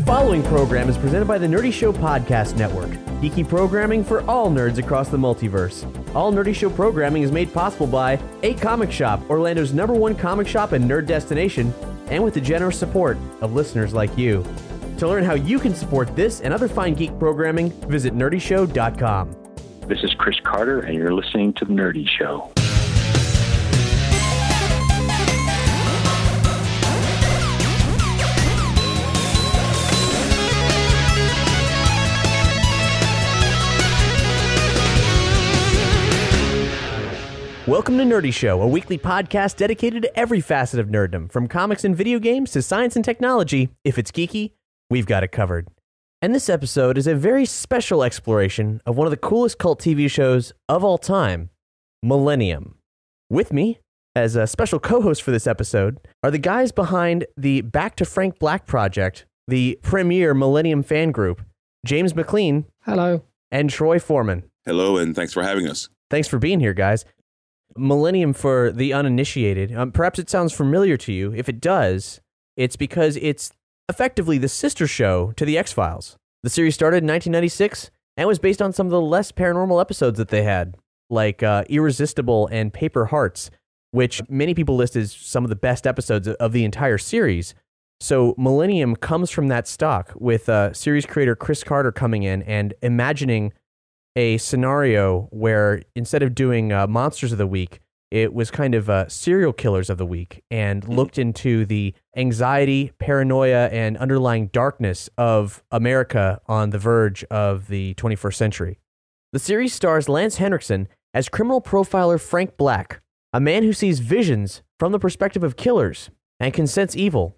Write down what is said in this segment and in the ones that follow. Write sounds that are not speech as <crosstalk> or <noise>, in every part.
The following program is presented by the Nerdy Show Podcast Network, geeky programming for all nerds across the multiverse. All Nerdy Show programming is made possible by A Comic Shop, Orlando's number one comic shop and nerd destination, and with the generous support of listeners like you. To learn how you can support this and other fine geek programming, visit nerdyshow.com. This is Chris Carter, and you're listening to The Nerdy Show. Welcome to Nerdy Show, a weekly podcast dedicated to every facet of nerddom, from comics and video games to science and technology. If it's geeky, we've got it covered. And this episode is a very special exploration of one of the coolest cult TV shows of all time, Millennium. With me, as a special co host for this episode, are the guys behind the Back to Frank Black project, the premier Millennium fan group, James McLean. Hello. And Troy Foreman. Hello, and thanks for having us. Thanks for being here, guys. Millennium for the uninitiated. Um, perhaps it sounds familiar to you. If it does, it's because it's effectively the sister show to The X Files. The series started in 1996 and was based on some of the less paranormal episodes that they had, like uh, Irresistible and Paper Hearts, which many people list as some of the best episodes of the entire series. So Millennium comes from that stock, with uh, series creator Chris Carter coming in and imagining a scenario where instead of doing uh, monsters of the week, it was kind of uh, serial killers of the week and Mm-hmm. looked into the anxiety, paranoia, and underlying darkness of America on the verge of the 21st century. The series stars Lance Henriksen as criminal profiler Frank Black, a man who sees visions from the perspective of killers and can sense evil.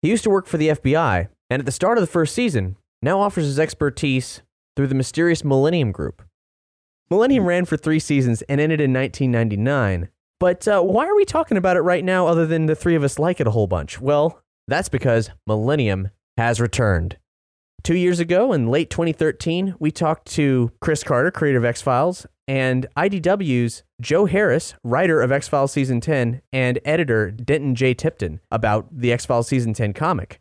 He used to work for the FBI, and at the start of the first season, now offers his expertise through the mysterious Millennium Group. Millennium ran for three seasons and ended in 1999. But uh, why are we talking about it right now other than the three of us like it a whole bunch? Well, that's because Millennium has returned. Two years ago, in late 2013, we talked to Chris Carter, creator of X Files, and IDW's Joe Harris, writer of X Files Season 10, and editor Denton J. Tipton about the X Files Season 10 comic.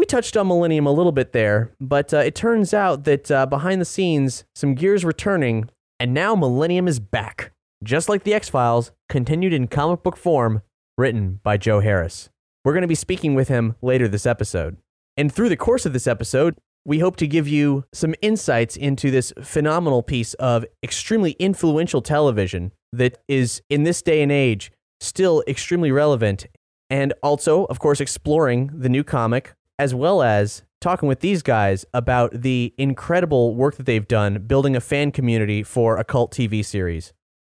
We touched on Millennium a little bit there, but uh, it turns out that uh, behind the scenes, some gears were turning, and now Millennium is back. Just like the X Files, continued in comic book form, written by Joe Harris. We're going to be speaking with him later this episode. And through the course of this episode, we hope to give you some insights into this phenomenal piece of extremely influential television that is, in this day and age, still extremely relevant. And also, of course, exploring the new comic, as well as talking with these guys about the incredible work that they've done building a fan community for a cult TV series.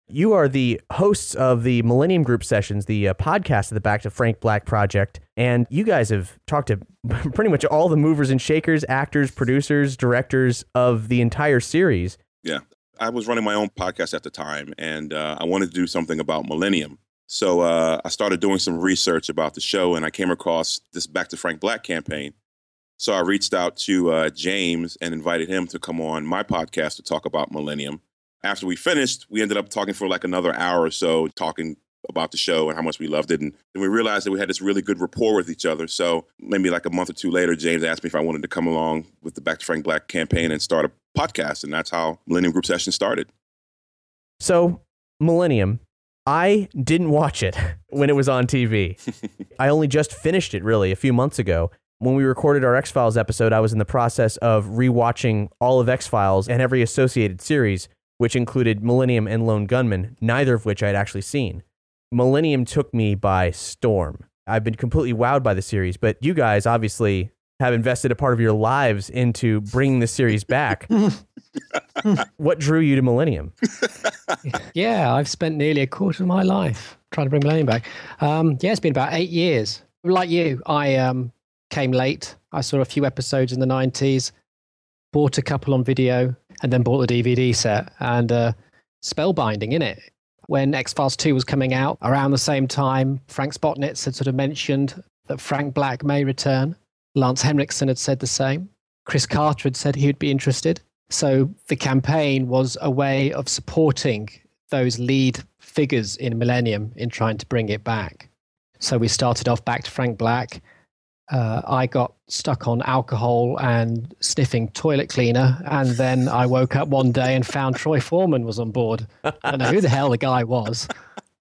You are the hosts of the Millennium Group sessions, the uh, podcast of the Back to Frank Black project, and you guys have talked to <laughs> pretty much all the movers and shakers, actors, producers, directors of the entire series. Yeah. I was running my own podcast at the time, and uh, I wanted to do something about Millennium. So uh, I started doing some research about the show, and I came across this Back to Frank Black campaign. So I reached out to uh, James and invited him to come on my podcast to talk about Millennium. After we finished, we ended up talking for like another hour or so, talking about the show and how much we loved it. And then we realized that we had this really good rapport with each other. So maybe like a month or two later, James asked me if I wanted to come along with the Back to Frank Black campaign and start a podcast. And that's how Millennium Group Session started. So, Millennium, I didn't watch it <laughs> when it was on TV. <laughs> I only just finished it really a few months ago. When we recorded our X Files episode, I was in the process of rewatching all of X Files and every associated series, which included Millennium and Lone Gunman, neither of which I had actually seen. Millennium took me by storm. I've been completely wowed by the series, but you guys obviously have invested a part of your lives into bringing the series back. <laughs> what drew you to Millennium? Yeah, I've spent nearly a quarter of my life trying to bring Millennium back. Um, yeah, it's been about eight years Like you, I um, came late. I saw a few episodes in the 90s, bought a couple on video, and then bought the DVD set. And uh, spellbinding in it. When X Files 2 was coming out, around the same time, Frank Spotnitz had sort of mentioned that Frank Black may return. Lance Henriksen had said the same. Chris Carter had said he would be interested. So the campaign was a way of supporting those lead figures in Millennium in trying to bring it back. So we started off back to Frank Black. Uh, I got stuck on alcohol and sniffing toilet cleaner. And then I woke up one day and found Troy Foreman was on board. I don't know who the hell the guy was.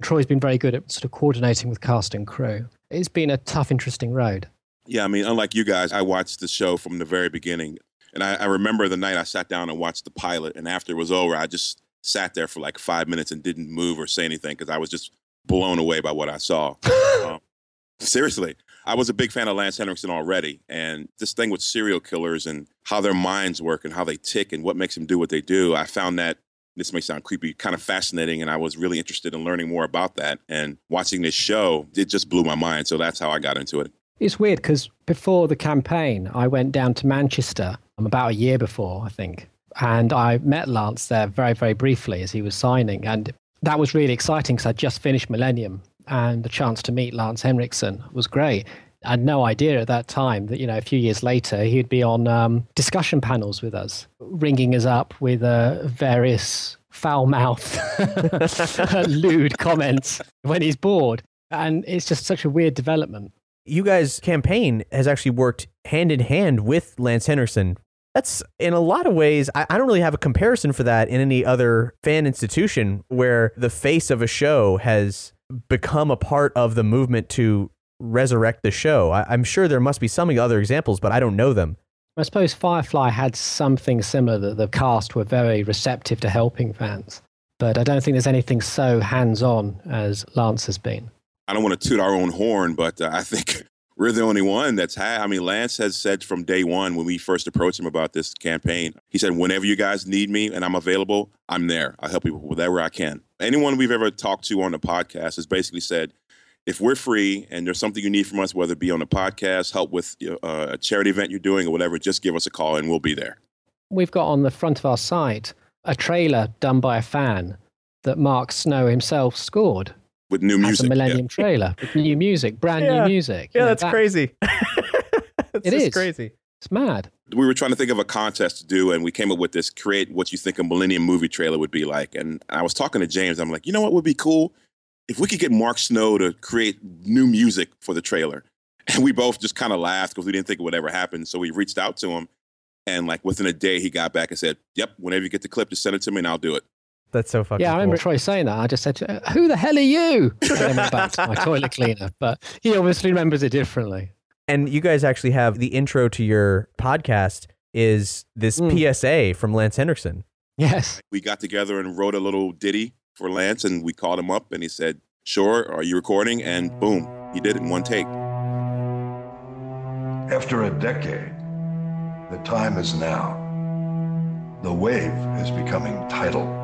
Troy's been very good at sort of coordinating with cast and crew. It's been a tough, interesting road. Yeah, I mean, unlike you guys, I watched the show from the very beginning. And I, I remember the night I sat down and watched the pilot. And after it was over, I just sat there for like five minutes and didn't move or say anything because I was just blown away by what I saw. <laughs> um, seriously, I was a big fan of Lance Henriksen already. And this thing with serial killers and how their minds work and how they tick and what makes them do what they do, I found that this may sound creepy, kind of fascinating. And I was really interested in learning more about that. And watching this show, it just blew my mind. So that's how I got into it. It's weird because before the campaign, I went down to Manchester um, about a year before, I think. And I met Lance there very, very briefly as he was signing. And that was really exciting because I'd just finished Millennium and the chance to meet Lance Henriksen was great. I had no idea at that time that, you know, a few years later, he'd be on um, discussion panels with us, ringing us up with uh, various foul mouthed, <laughs> lewd comments when he's bored. And it's just such a weird development. You guys' campaign has actually worked hand in hand with Lance Henriksen. that's in a lot of ways, I, I, don't really have a comparison for that in any other fan institution where the face of a show has become a part of the movement to resurrect the show. I, I'm sure there must be some other examples, but I don't know them. I suppose Firefly had something similar that the cast were very receptive to helping fans. But I don't think there's anything so hands on as Lance has been. I don't want to toot our own horn, but uh, I think <laughs> we're the only one that's had. I mean, Lance has said from day one when we first approached him about this campaign, he said, whenever you guys need me and I'm available, I'm there. I'll help you with whatever I can. Anyone we've ever talked to on the podcast has basically said, if we're free and there's something you need from us, whether it be on the podcast, help with uh, a charity event you're doing or whatever, just give us a call and we'll be there. We've got on the front of our site a trailer done by a fan that Mark Snow himself scored with new music. a Millennium yeah. trailer with new music, brand yeah. new music. Yeah, know, that's that, crazy. <laughs> it is crazy. It's mad. We were trying to think of a contest to do, and we came up with this: create what you think a Millennium movie trailer would be like. And I was talking to James. I'm like, you know what would be cool if we could get Mark Snow to create new music for the trailer. <laughs> And we both just kind of laughed because we didn't think it would ever happen. So we reached out to him, and like within a day, he got back and said, "Yep, whenever you get the clip, just send it to me, and I'll do it." That's so fucking. Yeah, I remember cool. Troy saying that. I just said, "Who the hell are you?" And then went back to my <laughs> toilet cleaner. But he obviously remembers it differently. And you guys actually have the intro to your podcast is this mm. PSA from Lance Henriksen. Yes. We got together and wrote a little ditty for Lance, and we called him up, and he said, "Sure, are you recording?" And boom, he did it in one take. After a decade, the time is now. The wave is becoming tidal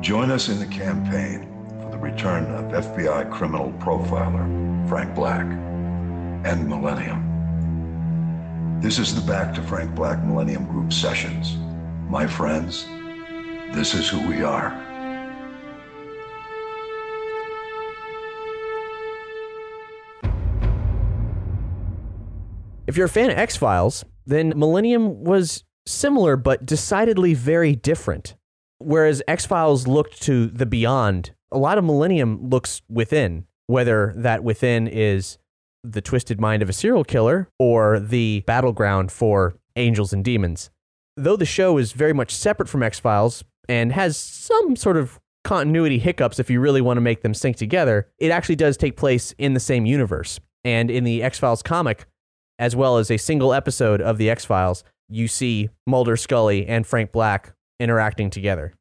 Join us in the campaign for the return of FBI criminal profiler Frank Black and Millennium. This is the Back to Frank Black Millennium Group sessions. My friends, this is who we are. If you're a fan of X Files, then Millennium was similar but decidedly very different. Whereas X Files looked to the beyond, a lot of Millennium looks within, whether that within is the twisted mind of a serial killer or the battleground for angels and demons. Though the show is very much separate from X Files and has some sort of continuity hiccups if you really want to make them sync together, it actually does take place in the same universe. And in the X Files comic, as well as a single episode of the X Files, you see Mulder, Scully, and Frank Black interacting together.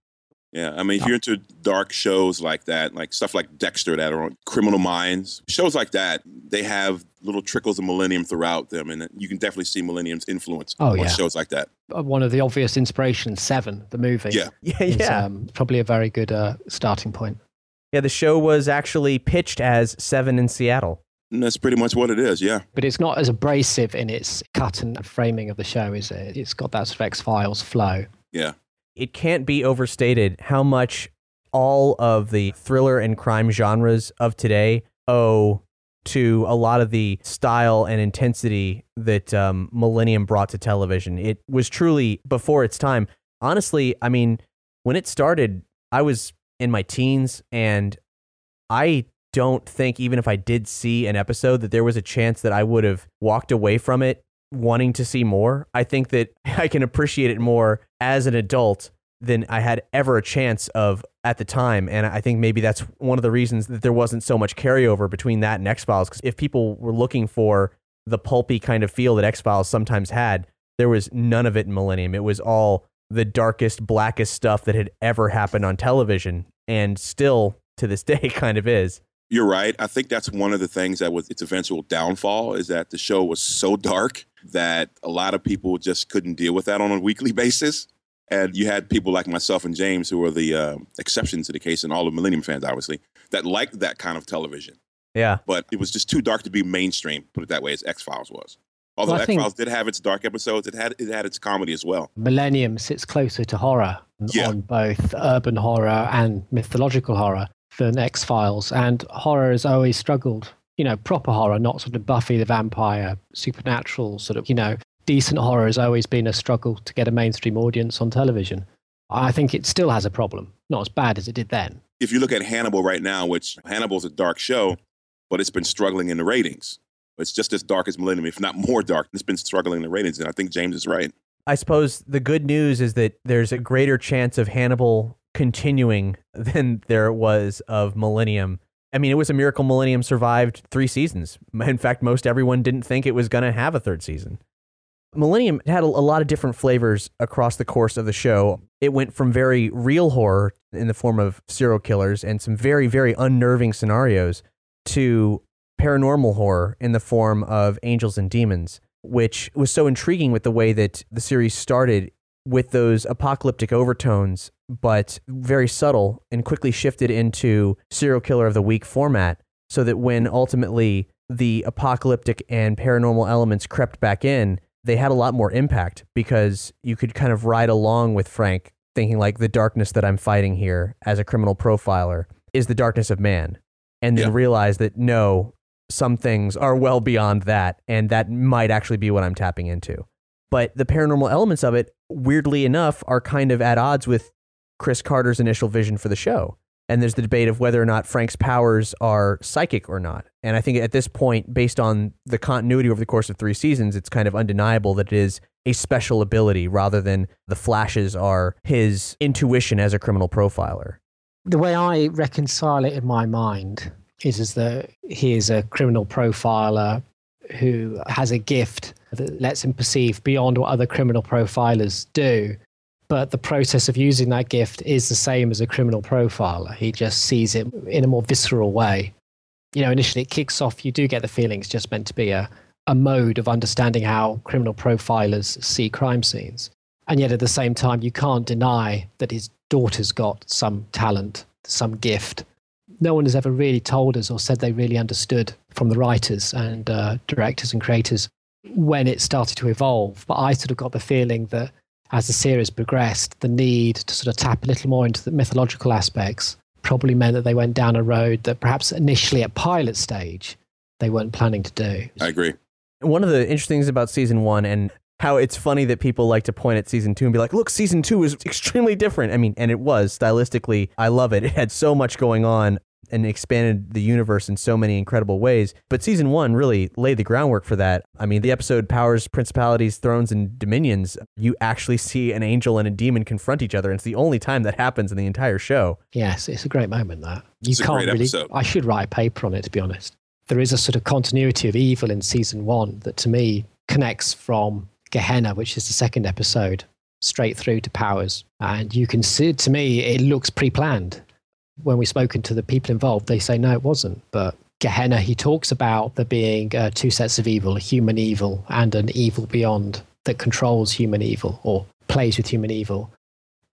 Yeah, I mean, if you're into dark shows like that, like stuff like Dexter that are on Criminal Minds, shows like that, they have little trickles of Millennium throughout them, and you can definitely see Millennium's influence oh, on yeah. shows like that. Uh, one of the obvious inspirations, Seven, the movie. Yeah, <laughs> yeah, is, yeah. Um, probably a very good uh, starting point. Yeah, the show was actually pitched as Seven in Seattle. And that's pretty much what it is. Yeah. But it's not as abrasive in its cut and framing of the show, is it? It's got that sort of X Files flow. Yeah. It can't be overstated how much all of the thriller and crime genres of today owe to a lot of the style and intensity that um, Millennium brought to television. It was truly before its time. Honestly, I mean, when it started, I was in my teens, and I don't think, even if I did see an episode, that there was a chance that I would have walked away from it wanting to see more. I think that <laughs> I can appreciate it more as an adult than I had ever a chance of at the time. And I think maybe that's one of the reasons that there wasn't so much carryover between that and X Files. Because if people were looking for the pulpy kind of feel that X Files sometimes had, there was none of it in Millennium. It was all the darkest, blackest stuff that had ever happened on television and still to this <laughs> day kind of is. You're right. I think that's one of the things that was its eventual downfall is that the show was so dark that a lot of people just couldn't deal with that on a weekly <laughs> basis. And you had people like myself and James, who were the uh, exceptions to the case, and all the Millennium fans, obviously, that liked that kind of television. Yeah. But it was just too dark to be mainstream, put it that way, as X Files was. Although Well, I X think- Files did have its dark episodes, it had it had its comedy as well. Millennium sits closer to horror Yeah. on both urban horror and mythological horror than X Files. And horror has always struggled, you know, proper horror, not sort of Buffy the Vampire, supernatural, sort of, you know, decent horror has always been a struggle to get a mainstream audience on television. I think it still has a problem, not as bad as it did then. If you look at Hannibal right now, which Hannibal's a dark show, but it's been struggling in the ratings. It's just as dark as Millennium, if not more dark. It's been struggling in the ratings, and I think James is right. I suppose the good news is that there's a greater chance of Hannibal continuing <laughs> than there was of Millennium. I mean, it was a miracle Millennium survived three seasons. In fact, most everyone didn't think it was going to have a third season. Millennium had a, lot of different flavors across the course of the show. It went from very real horror in the form of serial killers and some very, very unnerving scenarios to paranormal horror in the form of angels and demons, which was so intriguing with the way that the series started with those apocalyptic overtones, but very subtle and quickly shifted into serial killer of the week format. So that when ultimately the apocalyptic and paranormal elements crept back in, they had a lot more impact because you could kind of ride along with Frank, thinking like the darkness that I'm fighting here as a criminal profiler is the darkness of man. And then Yeah. realize that no, some things are well beyond that, and that might actually be what I'm tapping into. But the paranormal elements of it, weirdly enough, are kind of at odds with Chris Carter's initial vision for the show. And there's the debate of whether or not Frank's powers are psychic or not. And I think at this point, based on the continuity over the course of three seasons, it's kind of undeniable that it is a special ability rather than the flashes are his intuition as a criminal profiler. the way I reconcile it in my mind is is that he is a criminal profiler who has a gift that lets him perceive beyond what other criminal profilers do. But the process of using that gift is the same as a criminal profiler. He just sees it in a more visceral way. You know, initially it kicks off, you do get the feeling it's just meant to be a, a mode of understanding how criminal profilers see crime scenes. And yet at the same time, you can't deny that his daughter's got some talent, some gift. No one has ever really told us or said they really understood from the writers and uh, directors and creators when it started to evolve. But I sort of got the feeling that as the series progressed, the need to sort of tap a little more into the mythological aspects probably meant that they went down a road that perhaps initially at pilot stage they weren't planning to do. I agree. One of the interesting things about season one and how it's funny that people like to point at season two and be like, look, season two is extremely different. I mean, and it was stylistically, I love it. It had so much going on and expanded the universe in so many incredible ways. But season one really laid the groundwork for that. I mean, the episode Powers, Principalities, Thrones, and Dominions, you actually see an angel and a demon confront each other. And it's the only time that happens in the entire show. Yes, it's a great moment. That you It's can't great really. episode. I should write a paper on it to be honest. There is a sort of continuity of evil in season one that to me connects from Gehenna, which is the second episode, straight through to Powers, and you can see. To me, it looks pre-planned. When we've spoken to the people involved, they say no, it wasn't. But Gehenna, he talks about there being uh, two sets of evil: a human evil and an evil beyond that controls human evil or plays with human evil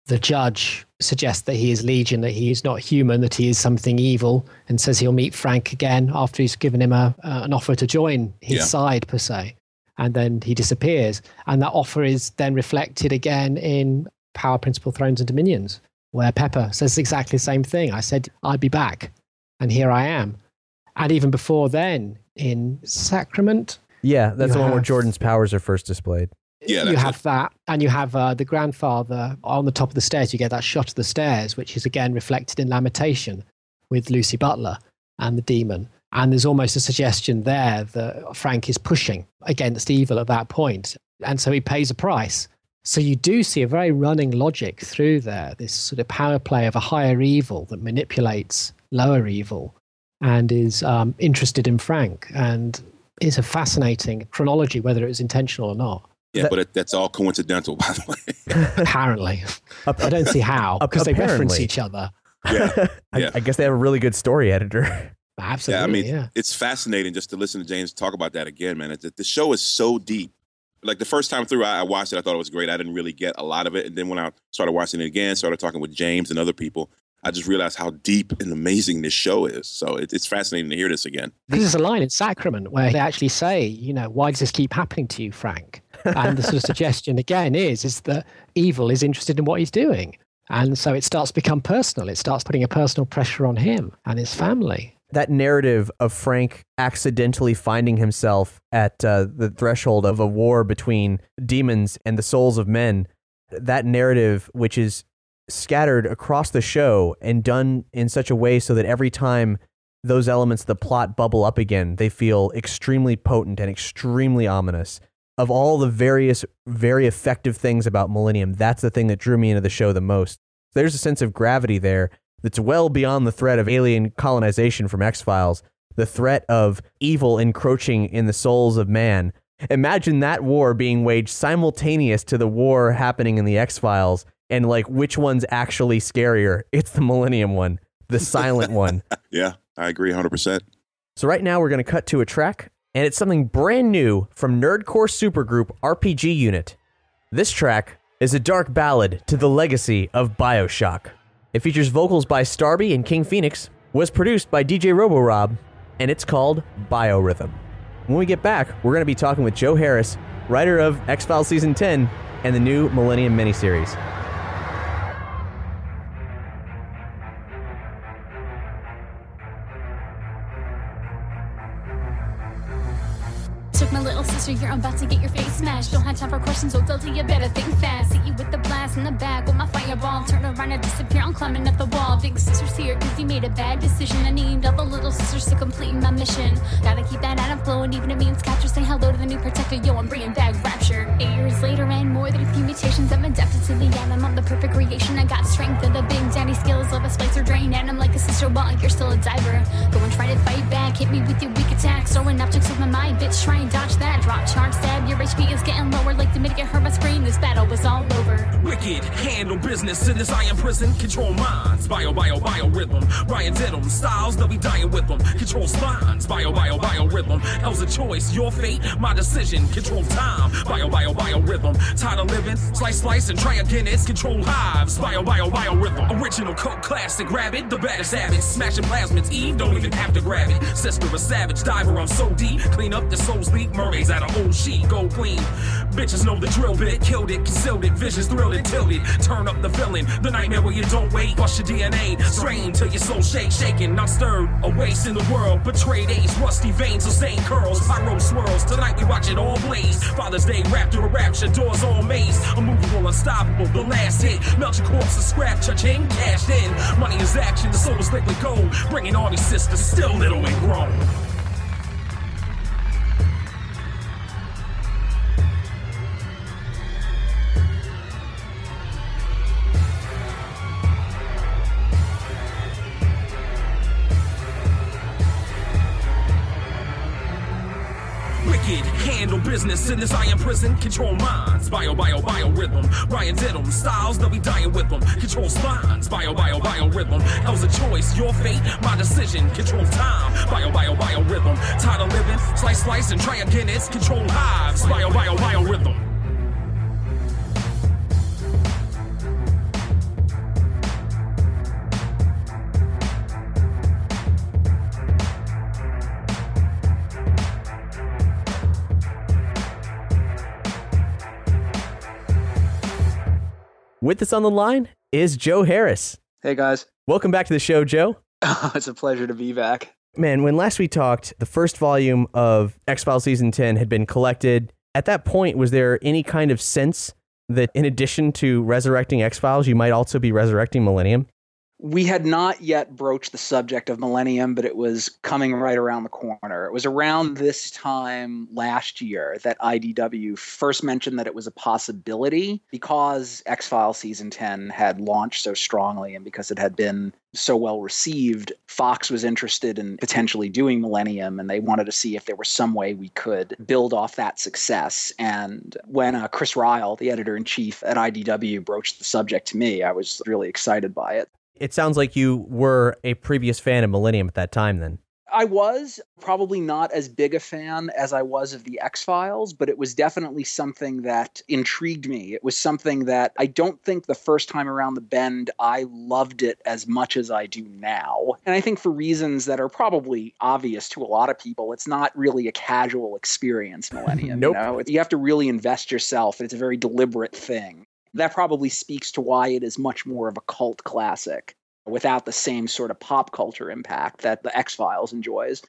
the judge suggests that he is Legion, that he is not human, that he is something evil, and says he'll meet Frank again after he's given him a, uh, an offer to join his Yeah. side, per se. And then he disappears. And that offer is then reflected again in Power Principle Thrones and Dominions, where Pepper says exactly the same thing. I said, I'd be back. And here I am. And even before then, in Sacrament, Yeah, that's the one where Jordan's powers are first displayed. Yeah, you that's have that, and you have uh, the grandfather on the top of the stairs. You get that shot of the stairs, which is again reflected in Lamentation with Lucy Butler and the demon. And there's almost a suggestion there that Frank is pushing against evil at that point, and so he pays a price. So you do see a very running logic through there, this sort of power play of a higher evil that manipulates lower evil, and is um, interested in Frank, and is a fascinating chronology, whether it was intentional or not. Yeah, That- but it, that's all coincidental, <laughs> by the way. Apparently, <laughs> I don't see how because they reference each other. <laughs> Yeah, I, Yeah. I guess they have a really good story editor. Absolutely, yeah, I mean, it's fascinating just to listen to James talk about that again, man. It, the show is so deep. Like the first time through, I, I watched it. I thought it was great. I didn't really get a lot of it, and then when I started watching it again, started talking with James and other people, I just realized how deep and amazing this show is. So it, it's fascinating to hear this again. This is a line in Sacrament where they actually say, you know, why does this keep happening to you, Frank? And the sort of <laughs> suggestion again is is that evil is interested in what he's doing. And so it starts to become personal. It starts putting a personal pressure on him and his family. That narrative of Frank accidentally finding himself at uh, the threshold of a war between demons and the souls of men, that narrative, which is scattered across the show and done in such a way so that every time those elements of the plot bubble up again, they feel extremely potent and extremely ominous. Of all the various, very effective things about Millennium, that's the thing that drew me into the show the most. There's a sense of gravity there that's well beyond the threat of alien colonization from X Files, the threat of evil encroaching in the souls of man. Imagine that war being waged simultaneous to the war happening in the X Files, and like which one's actually scarier? It's the Millennium one, the silent <laughs> one. Yeah, I agree 100%. So right now we're going to cut to a track, and it's something brand new from Nerdcore supergroup RPG Unit. This track is a dark ballad to the legacy of BioShock. It features vocals by Starby and King Phoenix, was produced by DJ RoboRob, and it's called Biorhythm. When we get back, we're going to be talking with Joe Harris, writer of X-Files Season 10 and the new Millennium miniseries. Took my little sister, you're about to get your face smashed. Don't have time for questions, so Delta, you better think fast. Hit you with the blast in the back with my fireball. Turn around and disappear, I'm climbing up the wall. Big sister's here, cause he made a bad decision. I need all the little sisters to complete my mission. Gotta keep that atom flowing, even if it means capture. Say hello to the new protector, yo, I'm bringing back rapture. Eight years later, and more than a few mutations, I'm adapted to the atom. I'm the perfect creation. I got strength of the big daddy skills of a splicer drain. And I'm like a sister, while you're still a diver. Go and try to fight back, hit me with your weak attacks. Throwing objects with my mind, bitch, try and dodge that. Drop charge, stab, your HP is getting lower. Like the minute you heard my scream, this battle was all over. Wicked, handle business in this iron prison. Control minds, bio, bio, bio rhythm. Ryan them styles that we dying with them. Control spines, bio, bio, bio rhythm. Hell's a choice, your fate, my decision. Control time, bio, bio, bio rhythm. Tired of living, slice, slice, and try again. It's control hives, bio, bio, bio rhythm. Original cult classic, rabbit, the baddest habit. Smashing plasmids, Eve, don't even have to grab it. Sister, a savage diver, I'm so deep. Clean up the souls leak, mermaids out of old sheet, go clean. Bitches know the drill bit, killed it, concealed it, visions thrilled it, tilted. Turn up the villain, the nightmare where you don't wait. Bust your DNA, strain till your soul shake, shaking, not stirred. A waste in the world, betrayed ace, rusty veins, sustained curls, pyro swirls. Tonight we watch it all blaze. Father's Day wrapped through a rapture, doors all maze. Immovable, unstoppable, the last hit. Melt your corpse to scrap, cha-ching, cashed in. Money is action, the soul is liquid gold. Bringing all these sisters, still little and grown. Business in this iron prison. Control minds, bio, bio, bio rhythm. Ryan did 'em, styles that be dying with them. Control spines, bio, bio, bio rhythm. Hell's a choice, your fate, my decision. Control time, bio, bio, bio rhythm. Tired of living, slice, slice, and try again. It's control hives, bio, bio, bio rhythm. With us on the line is Joe Harris. Hey guys. Welcome back to the show, Joe. <laughs> Oh, it's a pleasure to be back. Man, when last we talked, the first volume of X Files Season 10 had been collected. At that point, was there any kind of sense that in addition to resurrecting X Files, you might also be resurrecting Millennium? We had not yet broached the subject of millennium but it was coming right around the corner. It was around this time last year that idw first mentioned that it was a possibility because x-files season 10 had launched so strongly and because it had been so well received fox was interested in potentially doing millennium and they wanted to see if there was some way we could build off that success. And when uh, chris Ryall, the editor-in-chief at idw broached the subject to me i was really excited by it it sounds like you were a previous fan of Millennium at that time, then. I was probably not as big a fan as I was of the X Files, but it was definitely something that intrigued me. It was something that I don't think the first time around the bend I loved it as much as I do now. And I think for reasons that are probably obvious to a lot of people, it's not really a casual experience, Millennium. <laughs> nope. You, know? you have to really invest yourself, it's a very deliberate thing that probably speaks to why it is much more of a cult classic without the same sort of pop culture impact that the X Files enjoys.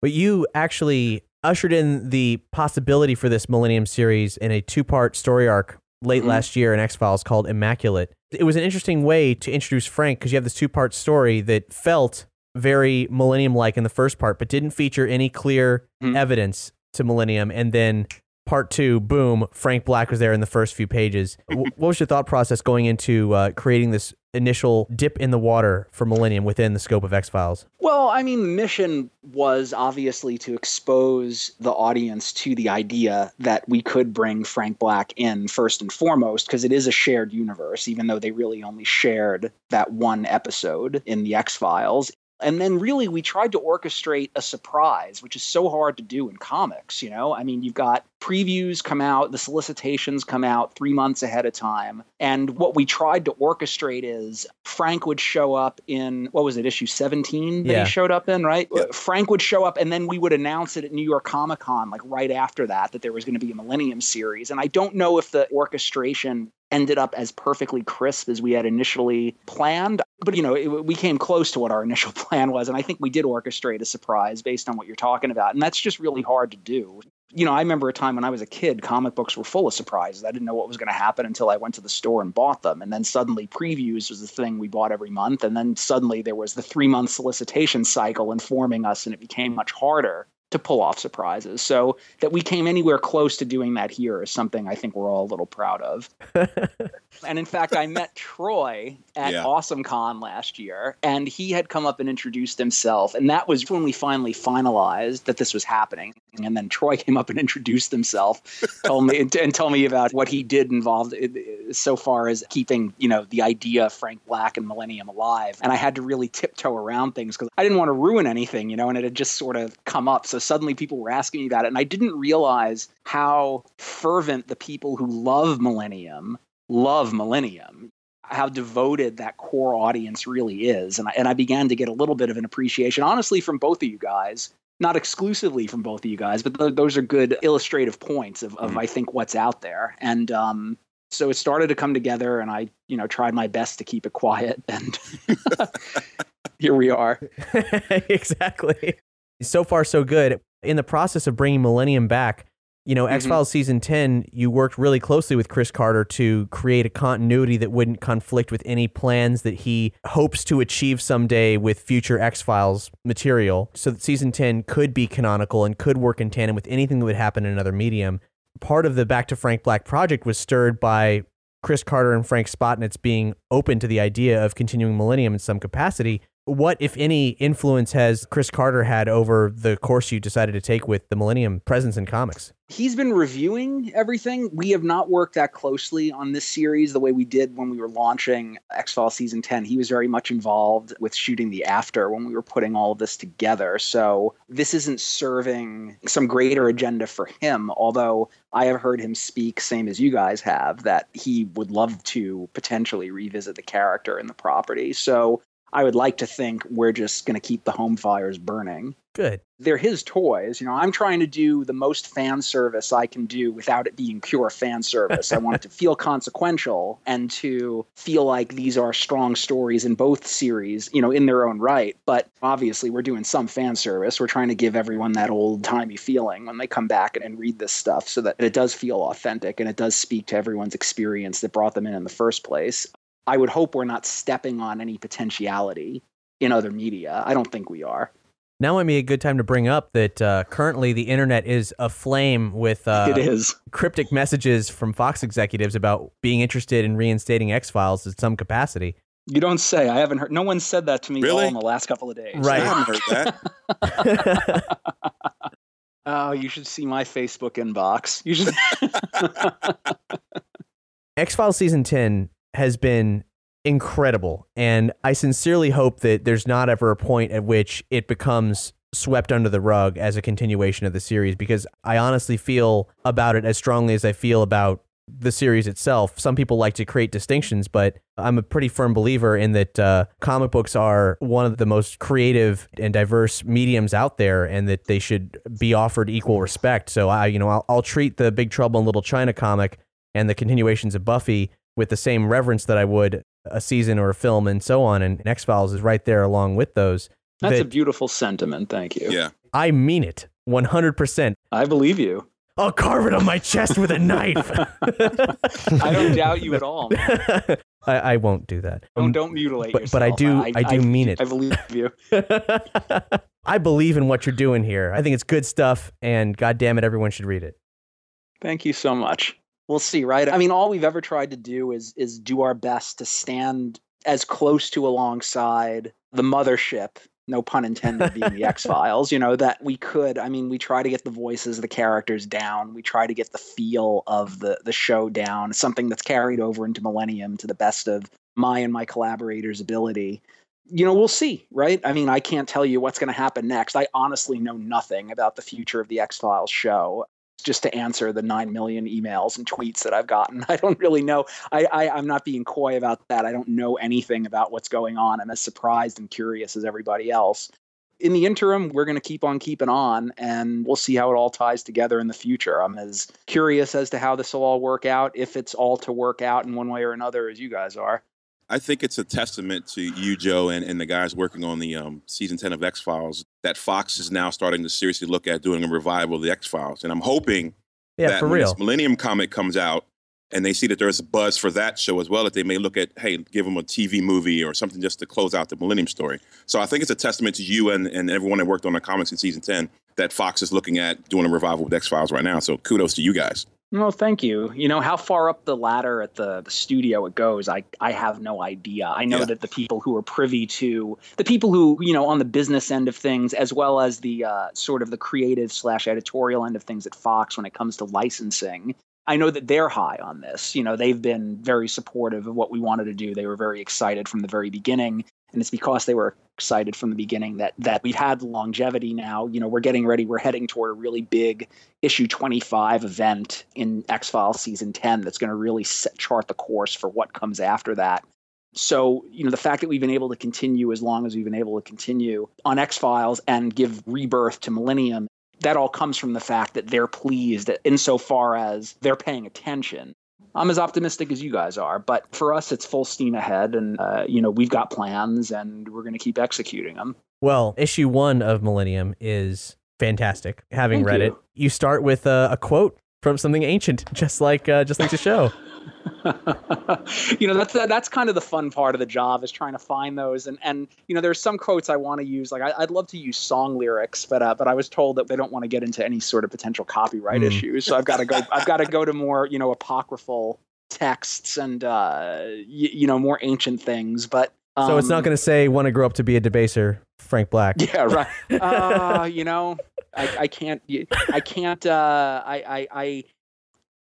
But you actually ushered in the possibility for this Millennium series in a two part story arc late mm-hmm. last year in X Files called Immaculate. It was an interesting way to introduce Frank because you have this two part story that felt very Millennium like in the first part, but didn't feature any clear mm-hmm. evidence to Millennium. And then part two, boom, Frank Black was there in the first few pages. <laughs> what was your thought process going into uh, creating this initial dip in the water for Millennium within the scope of X Files? Well, I mean, the mission was obviously to expose the audience to the idea that we could bring Frank Black in first and foremost, because it is a shared universe, even though they really only shared that one episode in the X Files. And then really we tried to orchestrate a surprise, which is so hard to do in comics, you know? I mean, you've got previews come out, the solicitations come out 3 months ahead of time. And what we tried to orchestrate is Frank would show up in what was it, issue 17 that yeah. he showed up in, right? Yeah. Frank would show up and then we would announce it at New York Comic Con like right after that that there was going to be a Millennium series. And I don't know if the orchestration ended up as perfectly crisp as we had initially planned. But, you know, it, we came close to what our initial <laughs> plan was. And I think we did orchestrate a surprise based on what you're talking about. And that's just really hard to do. You know, I remember a time when I was a kid, comic books were full of surprises. I didn't know what was going to happen until I went to the store and bought them. And then suddenly previews was the thing we bought every month. And then suddenly there was the three month solicitation cycle informing us, and it became much harder to pull off surprises. So that we came anywhere close to doing that here is something I think we're all a little proud of. <laughs> and in fact, I met Troy at yeah. Awesome Con last year, and he had come up and introduced himself. And that was when we finally finalized that this was happening. And then Troy came up and introduced himself, <laughs> told me and told me about what he did involved uh, so far as keeping, you know, the idea of Frank Black and Millennium alive. And I had to really tiptoe around things because I didn't want to ruin anything, you know, and it had just sort of come up. So suddenly people were asking me about it. And I didn't realize how fervent the people who love Millennium love Millennium how devoted that core audience really is. And I, and I began to get a little bit of an appreciation, honestly, from both of you guys. Not exclusively from both of you guys, but th- those are good illustrative points of, of mm-hmm. I think, what's out there. And um, so it started to come together, and I, you know, tried my best to keep it quiet. And <laughs> here we are. <laughs> exactly. So far, so good. In the process of bringing Millennium back, you know, mm-hmm. X Files season 10, you worked really closely with Chris Carter to create a continuity that wouldn't conflict with any plans that he hopes to achieve someday with future X Files material. So that season 10 could be canonical and could work in tandem with anything that would happen in another medium. Part of the Back to Frank Black project was stirred by Chris Carter and Frank Spotnitz being open to the idea of continuing Millennium in some capacity. What, if any, influence has Chris Carter had over the course you decided to take with the Millennium presence in comics? He's been reviewing everything. We have not worked that closely on this series the way we did when we were launching X Files season 10. He was very much involved with shooting the after when we were putting all of this together. So this isn't serving some greater agenda for him, although I have heard him speak, same as you guys have, that he would love to potentially revisit the character and the property. So I would like to think we're just going to keep the home fires burning. Good. They're his toys. You know, I'm trying to do the most fan service I can do without it being pure fan service. I want it to <laughs> feel consequential and to feel like these are strong stories in both series, you know, in their own right. But obviously, we're doing some fan service. We're trying to give everyone that old timey feeling when they come back and read this stuff so that it does feel authentic and it does speak to everyone's experience that brought them in in the first place. I would hope we're not stepping on any potentiality in other media. I don't think we are. Now might be a good time to bring up that uh, currently the internet is aflame with uh, it is cryptic messages from Fox executives about being interested in reinstating X Files in some capacity. You don't say. I haven't heard. No one said that to me Really? all in the last couple of days. Right. I haven't heard that. <laughs> Oh, you should see my Facebook inbox. You should. <laughs> <laughs> X Files season 10 has been incredible. And I sincerely hope that there's not ever a point at which it becomes swept under the rug as a continuation of the series because I honestly feel about it as strongly as I feel about the series itself. Some people like to create distinctions, but I'm a pretty firm believer in that uh, comic books are one of the most creative and diverse mediums out there, and that they should be offered equal respect. So I, you know, I'll, I'll treat the Big Trouble in Little China comic and the continuations of Buffy with the same reverence that I would a season or a film and so on. And X Files is right there along with those. That's a beautiful sentiment. Thank you. yeah. I mean it 100%. I believe you. I'll carve it on my chest with a knife. <laughs> I don't doubt you at all. <laughs> I, I won't do that. Don't Um, don't mutilate but- yourself. but I do- I do mean it. I believe you. <laughs> I believe in what you're doing here. I think it's good stuff, and God damn it, everyone should read it. Thank you so much. We'll see, right? I mean, all we've ever tried to do is is do our best to stand as close to alongside the mothership, no pun intended, being the <laughs> X Files, you know, that we could. I mean, we try to get the voices of the characters down. We try to get the feel of the the show down, something that's carried over into Millennium to the best of my and my collaborators' ability. You know, we'll see, right? I mean, I can't tell you what's going to happen next. I honestly know nothing about the future of the X Files show just to answer the 9 million emails and tweets that I've gotten. <laughs> I don't really know. I, I, I'm not being coy about that. I don't know anything about what's going on. I'm as surprised and curious as everybody else. In the interim, we're going to keep on keeping on and we'll see how it all ties together in the future. I'm as curious as to how this will all work out, if it's all to work out in one way or another, as you guys are. I think it's a testament to you, Joe, and, and the guys working on the um, season 10 of X Files that Fox is now starting to seriously look at doing a revival of the X Files. And I'm hoping Yeah, that for when real. this Millennium comic comes out and they see that there's a buzz for that show as well, that they may look at, hey, give them a TV movie or something just to close out the Millennium story. So I think it's a testament to you and, and everyone that worked on the comics in season 10 that Fox is looking at doing a revival with X Files right now. So kudos to you guys. No, thank you. You know how far up the ladder at the, the studio it goes. I I have no idea. I know Yeah. that the people who are privy to the people who you know on the business end of things, as well as the uh, sort of the creative slash editorial end of things at Fox when it comes to licensing. I know that they're high on this. You know, they've been very supportive of what we wanted to do. They were very excited from the very beginning, and it's because they were excited from the beginning that that we've had longevity now. You know, we're getting ready. We're heading toward a really big issue 25 event in X Files season 10 that's going to really set, chart the course for what comes after that. So, you know, the fact that we've been able to continue as long as we've been able to continue on X Files and give rebirth to Millennium, that all comes from the fact that they're pleased that insofar as they're paying attention. I'm as optimistic as you guys are, but for us, it's full steam ahead, and uh, you know we've got plans, and we're going to keep executing them. Well, issue one of Millennium is fantastic. Having Thank read you. it, you start with a, a quote from something ancient, <laughs> just like uh, just like the show. <laughs> <laughs> you know that's that's kind of the fun part of the job is trying to find those and and you know there's some quotes I want to use like I, I'd love to use song lyrics but uh, but I was told that they don't want to get into any sort of potential copyright Hmm. issues so I've got to go I've got to go to more you know apocryphal texts and uh y- you know more ancient things but so it's not um, going to say want to grow up to be a debaser, Frank Black. yeah <laughs> right uh you know I, I can't I can't uh I I, I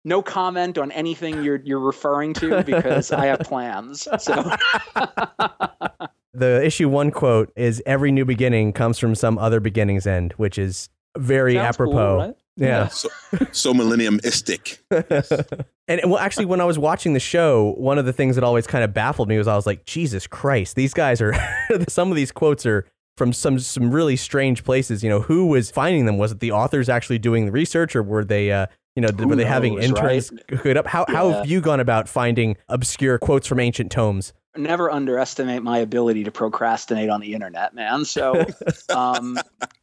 no comment on anything you're you're referring to because I have plans so <laughs> The issue one quote is every new beginning comes from some other beginning's end, which is very Sounds cool, apropos right? Yeah. So, so millenniumistic. <laughs> And well, actually, when I was watching the show, one of the things that always kind of baffled me was I was like, Jesus Christ, these guys are. <laughs> some of these quotes are from some some really strange places. You know, who was finding them? Was it the authors actually doing the research, or were they? Uh, you know, Who were they having interns right? hook it up? How how have you gone about finding obscure quotes from ancient tomes? Never underestimate my ability to procrastinate on the internet, man. So, <laughs> um,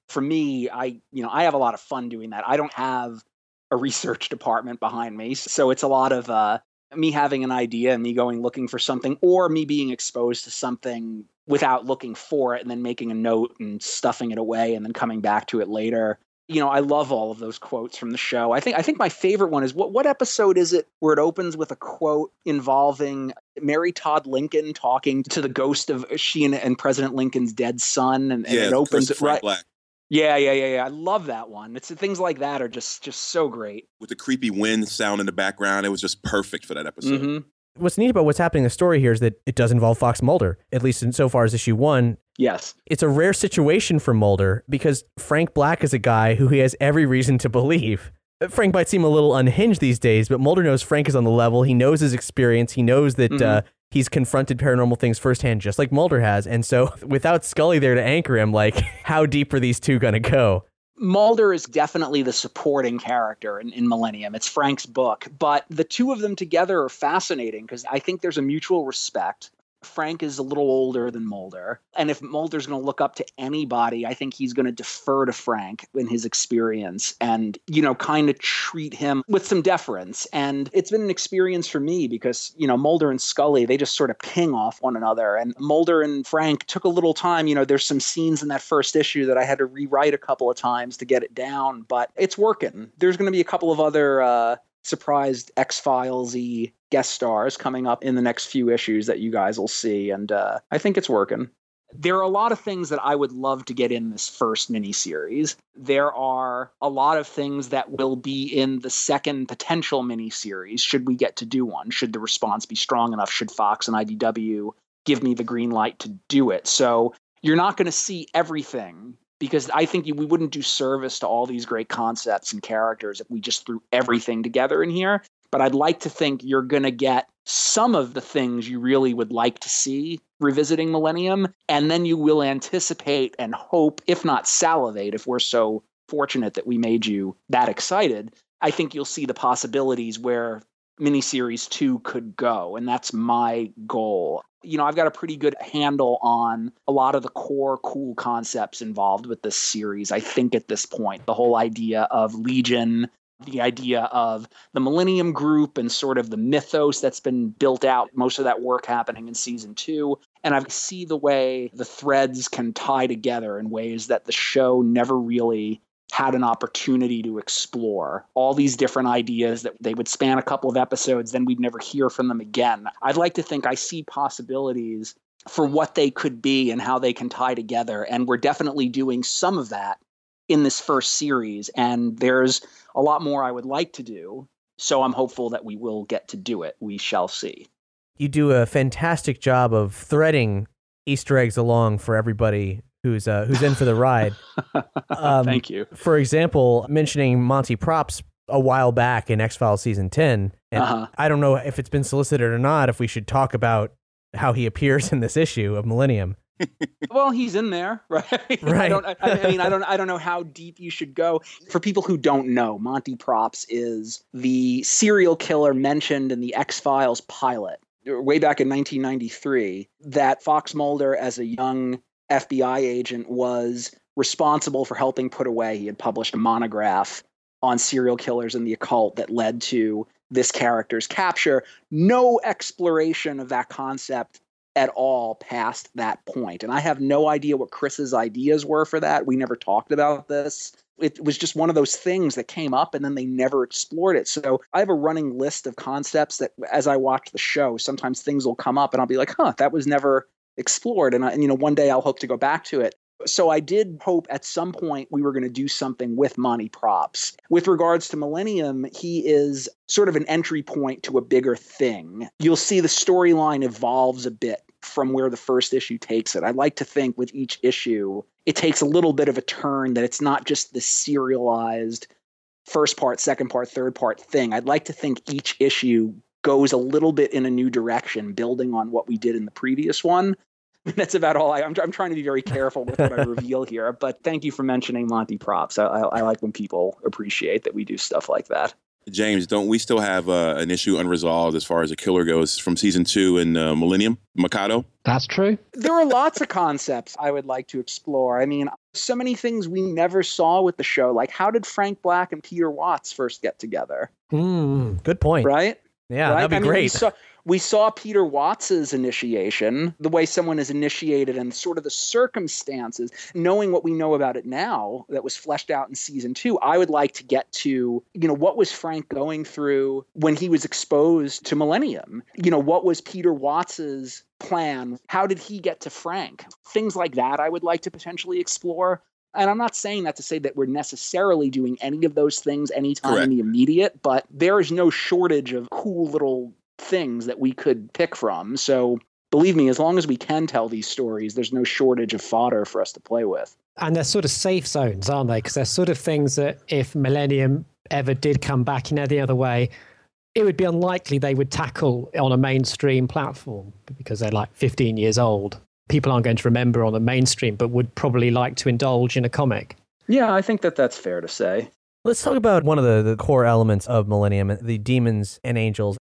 for me, I you know I have a lot of fun doing that. I don't have a research department behind me, so it's a lot of uh, me having an idea and me going looking for something, or me being exposed to something without looking for it and then making a note and stuffing it away and then coming back to it later. You know, I love all of those quotes from the show. I think I think my favorite one is what what episode is it where it opens with a quote involving Mary Todd Lincoln talking to the ghost of she and, and President Lincoln's dead son, and, and yeah, it opens Chris right. Black Yeah, yeah, yeah, yeah. I love that one. It's things like that are just just so great. with the creepy wind sound in the background. It was just perfect for that episode. hmm What's neat about what's happening in the story here is that it does involve Fox Mulder, at least in so far as issue one. Yes. It's a rare situation for Mulder because Frank Black is a guy who he has every reason to believe. Frank might seem a little unhinged these days, but Mulder knows Frank is on the level. He knows his experience. He knows that Mhm. uh, he's confronted paranormal things firsthand, just like Mulder has. And so, <laughs> without Scully there to anchor him, like, <laughs> how deep are these two going to go? Mulder is definitely the supporting character in, in Millennium. It's Frank's book, but the two of them together are fascinating because I think there's a mutual respect. Frank is a little older than Mulder. And if Mulder's going to look up to anybody, I think he's going to defer to Frank in his experience and, you know, kind of treat him with some deference. And it's been an experience for me because, you know, Mulder and Scully, they just sort of ping off one another. And Mulder and Frank took a little time. You know, there's some scenes in that first issue that I had to rewrite a couple of times to get it down, but it's working. There's going to be a couple of other, uh, surprised X Files y guest stars coming up in the next few issues that you guys will see. And uh, I think it's working. There are a lot of things that I would love to get in this first miniseries. There are a lot of things that will be in the second potential miniseries, should we get to do one, should the response be strong enough, should Fox and IDW give me the green light to do it. So you're not going to see everything because I think we wouldn't do service to all these great concepts and characters if we just threw everything together in here. But I'd like to think you're going to get some of the things you really would like to see revisiting Millennium, and then you will anticipate and hope, if not salivate, if we're so fortunate that we made you that excited. I think you'll see the possibilities where miniseries two could go, and that's my goal you know, I've got a pretty good handle on a lot of the core cool concepts involved with this series. I think at this point, the whole idea of Legion, the idea of the Millennium Group, and sort of the mythos that's been built out, most of that work happening in season two. And I see the way the threads can tie together in ways that the show never really had an opportunity to explore all these different ideas that they would span a couple of episodes, then we'd never hear from them again. I'd like to think I see possibilities for what they could be and how they can tie together. And we're definitely doing some of that in this first series. And there's a lot more I would like to do. So I'm hopeful that we will get to do it. We shall see. You do a fantastic job of threading Easter eggs along for everybody who's uh, who's in for the ride. <laughs> Um, Thank you. For example, mentioning Monte Propps a while back in X Files season ten, and Uh-huh. I don't know if it's been solicited or not. If we should talk about how he appears in this issue of Millennium. <laughs> well, he's in there, <laughs> right? I Right. don't. I, I mean, I don't. I don't know how deep you should go. For people who don't know, Monte Propps is the serial killer mentioned in the X Files pilot way back in 1993. That Fox Mulder, as a young FBI agent, was responsible for helping put away. He had published a monograph on serial killers and the occult that led to this character's capture. No exploration of that concept at all past that point. And I have no idea what Chris's ideas were for that. We never talked about this. It was just one of those things that came up and then they never explored it. So I have a running list of concepts that as I watch the show, sometimes things will come up and I'll be like, huh, that was never explored. And, I, and you know, one day I'll hope to go back to it. So I did hope at some point we were going to do something with Monte Propps. With regards to Millennium, he is sort of an entry point to a bigger thing. You'll see the storyline evolves a bit from where the first issue takes it. I like to think with each issue, it takes a little bit of a turn that it's not just the serialized first part, second part, third part thing. I'd like to think each issue goes a little bit in a new direction, building on what we did in the previous one. <laughs> That's about all I, I'm, I'm trying to be very careful with what I reveal here, but thank you for mentioning Monte Propps. I, I, I like when people appreciate that we do stuff like that. James, don't we still have uh, an issue unresolved as far as a killer goes from season two in uh, Millennium Mikado? That's true. There are lots of concepts I would like to explore. I mean, so many things we never saw with the show. Like, how did Frank Black and Peter Watts first get together? Mm, good point. Right? Yeah, right? that'd be I mean, great. We saw, we saw Peter Watts's initiation, the way someone is initiated and sort of the circumstances, knowing what we know about it now that was fleshed out in season two. I would like to get to, you know, what was Frank going through when he was exposed to Millennium? You know, what was Peter Watts's plan? How did he get to Frank? Things like that I would like to potentially explore. And I'm not saying that to say that we're necessarily doing any of those things anytime Correct. in the immediate, but there is no shortage of cool little things that we could pick from. So believe me, as long as we can tell these stories, there's no shortage of fodder for us to play with. And they're sort of safe zones, aren't they? Because they're sort of things that if Millennium ever did come back in any other way, it would be unlikely they would tackle on a mainstream platform because they're like 15 years old. People aren't going to remember on the mainstream, but would probably like to indulge in a comic. Yeah, I think that that's fair to say. Let's talk about one of the, the core elements of Millennium the demons and angels.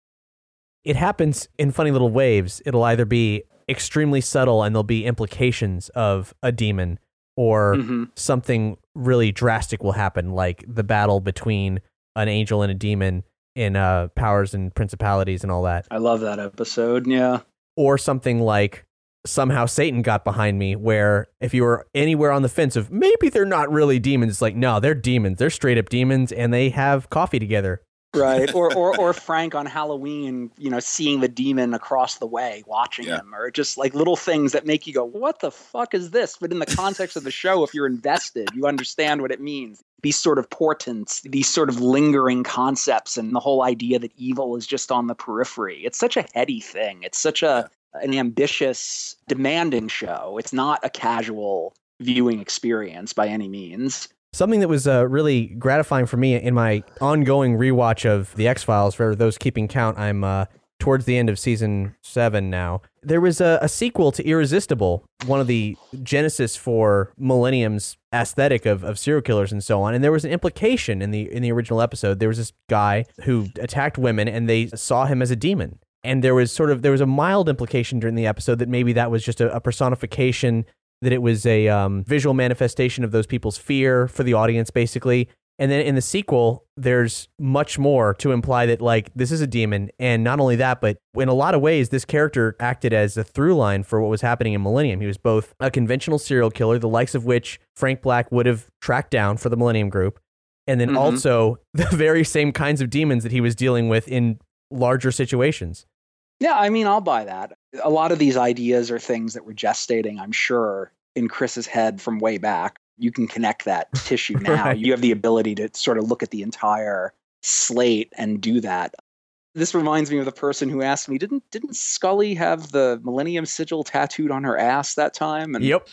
It happens in funny little waves. It'll either be extremely subtle and there'll be implications of a demon, or Mhm. something really drastic will happen, like the battle between an angel and a demon in uh, Powers and Principalities and all that. I love that episode. Yeah. Or something like somehow Satan got behind me, where if you were anywhere on the fence of maybe they're not really demons, it's like, no, they're demons. They're straight up demons and they have coffee together. Right. or, or or Frank on Halloween, you know, seeing the demon across the way, watching Yeah. him, or just like little things that make you go, What the fuck is this? But in the context of the show, if you're invested, you understand what it means. These sort of portents, these sort of lingering concepts, and the whole idea that evil is just on the periphery. It's such a heady thing. It's such a an ambitious, demanding show. It's not a casual viewing experience by any means. Something that was uh, really gratifying for me in my ongoing rewatch of The X Files, for those keeping count, I'm uh, towards the end of season seven now. There was a, a sequel to Irresistible, one of the genesis for Millennium's aesthetic of, of serial killers and so on. And there was an implication in the in the original episode. There was this guy who attacked women, and they saw him as a demon. And there was sort of there was a mild implication during the episode that maybe that was just a, a personification that it was a um, visual manifestation of those people's fear for the audience, basically. And then in the sequel, there's much more to imply that, like, this is a demon. And not only that, but in a lot of ways, this character acted as a through line for what was happening in Millennium. He was both a conventional serial killer, the likes of which Frank Black would have tracked down for the Millennium Group, and then Mhm. also <laughs> the very same kinds of demons that he was dealing with in larger situations. Yeah, I mean, I'll buy that. A lot of these ideas are things that were gestating, I'm sure, in Chris's head from way back. You can connect that <laughs> tissue now. Right. You have the ability to sort of look at the entire slate and do that. This reminds me of the person who asked me, didn't didn't Scully have the Millennium Sigil tattooed on her ass that time? And Yep.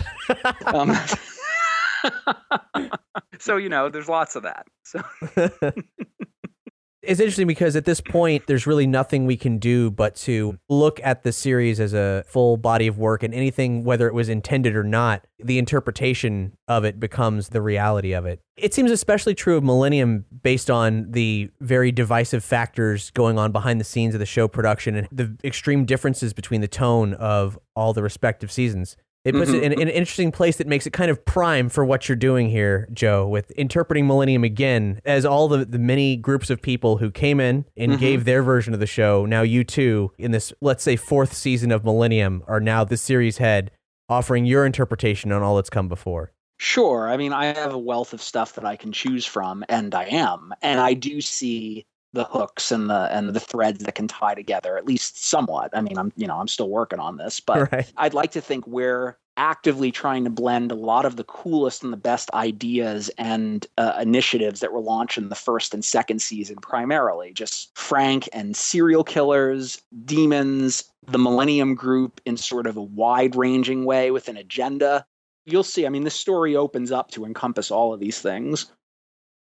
um, <laughs> <laughs> so you know, there's lots of that. So it's interesting because at this point there's really nothing we can do but to look at the series as a full body of work and anything whether it was intended or not the interpretation of it becomes the reality of it. It seems especially true of millennium based on the very divisive factors going on behind the scenes of the show production and the extreme differences between the tone of all the respective seasons it puts it in, in an interesting place that makes it kind of prime for what you're doing here, Joe, with interpreting Millennium again as all the, the many groups of people who came in and Mhm. gave their version of the show. Now, you two, in this, let's say, fourth season of Millennium, are now the series head offering your interpretation on all that's come before. Sure. I mean, I have a wealth of stuff that I can choose from, and I am. And I do see the hooks and the and the threads that can tie together, at least somewhat. I mean, I'm you know, I'm still working on this, but <laughs> Right. I'd like to think we're actively trying to blend a lot of the coolest and the best ideas and uh, initiatives that were launched in the first and second season primarily just frank and serial killers demons the millennium group in sort of a wide ranging way with an agenda you'll see i mean this story opens up to encompass all of these things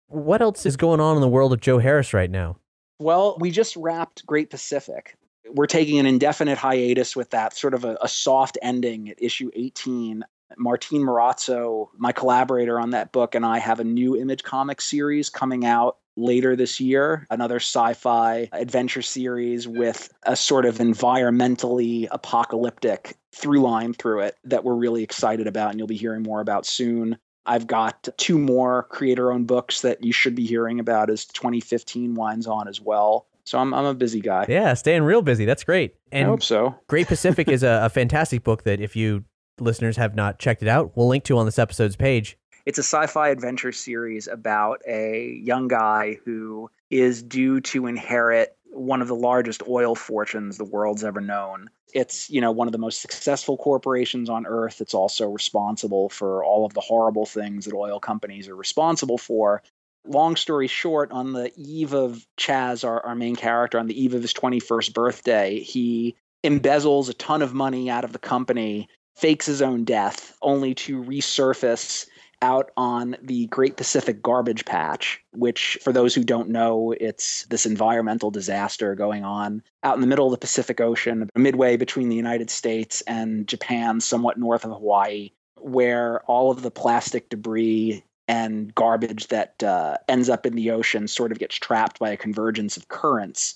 what else is going on in the world of Joe Harris right now? Well, we just wrapped Great Pacific. We're taking an indefinite hiatus with that, sort of a, a soft ending at issue 18. Martín Morazzo, my collaborator on that book, and I have a new image comic series coming out later this year, another sci fi adventure series with a sort of environmentally apocalyptic through line through it that we're really excited about, and you'll be hearing more about soon. I've got two more creator owned books that you should be hearing about as 2015 winds on as well. So I'm, I'm a busy guy. Yeah, staying real busy. That's great. And I hope so. Great Pacific is a, a fantastic book that if you listeners have not checked it out, we'll link to on this episode's page. It's a sci fi adventure series about a young guy who is due to inherit one of the largest oil fortunes the world's ever known. It's, you know, one of the most successful corporations on earth. It's also responsible for all of the horrible things that oil companies are responsible for. Long story short, on the eve of Chaz, our, our main character, on the eve of his 21st birthday, he embezzles a ton of money out of the company, fakes his own death, only to resurface out on the Great Pacific Garbage Patch, which, for those who don't know, it's this environmental disaster going on out in the middle of the Pacific Ocean, midway between the United States and Japan, somewhat north of Hawaii, where all of the plastic debris and garbage that uh, ends up in the ocean sort of gets trapped by a convergence of currents.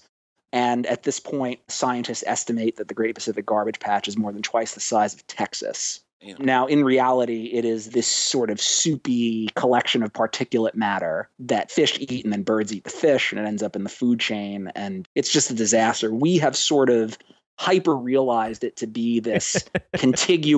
And at this point, scientists estimate that the Great Pacific Garbage Patch is more than twice the size of Texas. Damn. Now, in reality, it is this sort of soupy collection of particulate matter that fish eat and then birds eat the fish and it ends up in the food chain. And it's just a disaster. We have sort of hyper realized it to be this <laughs> contiguous.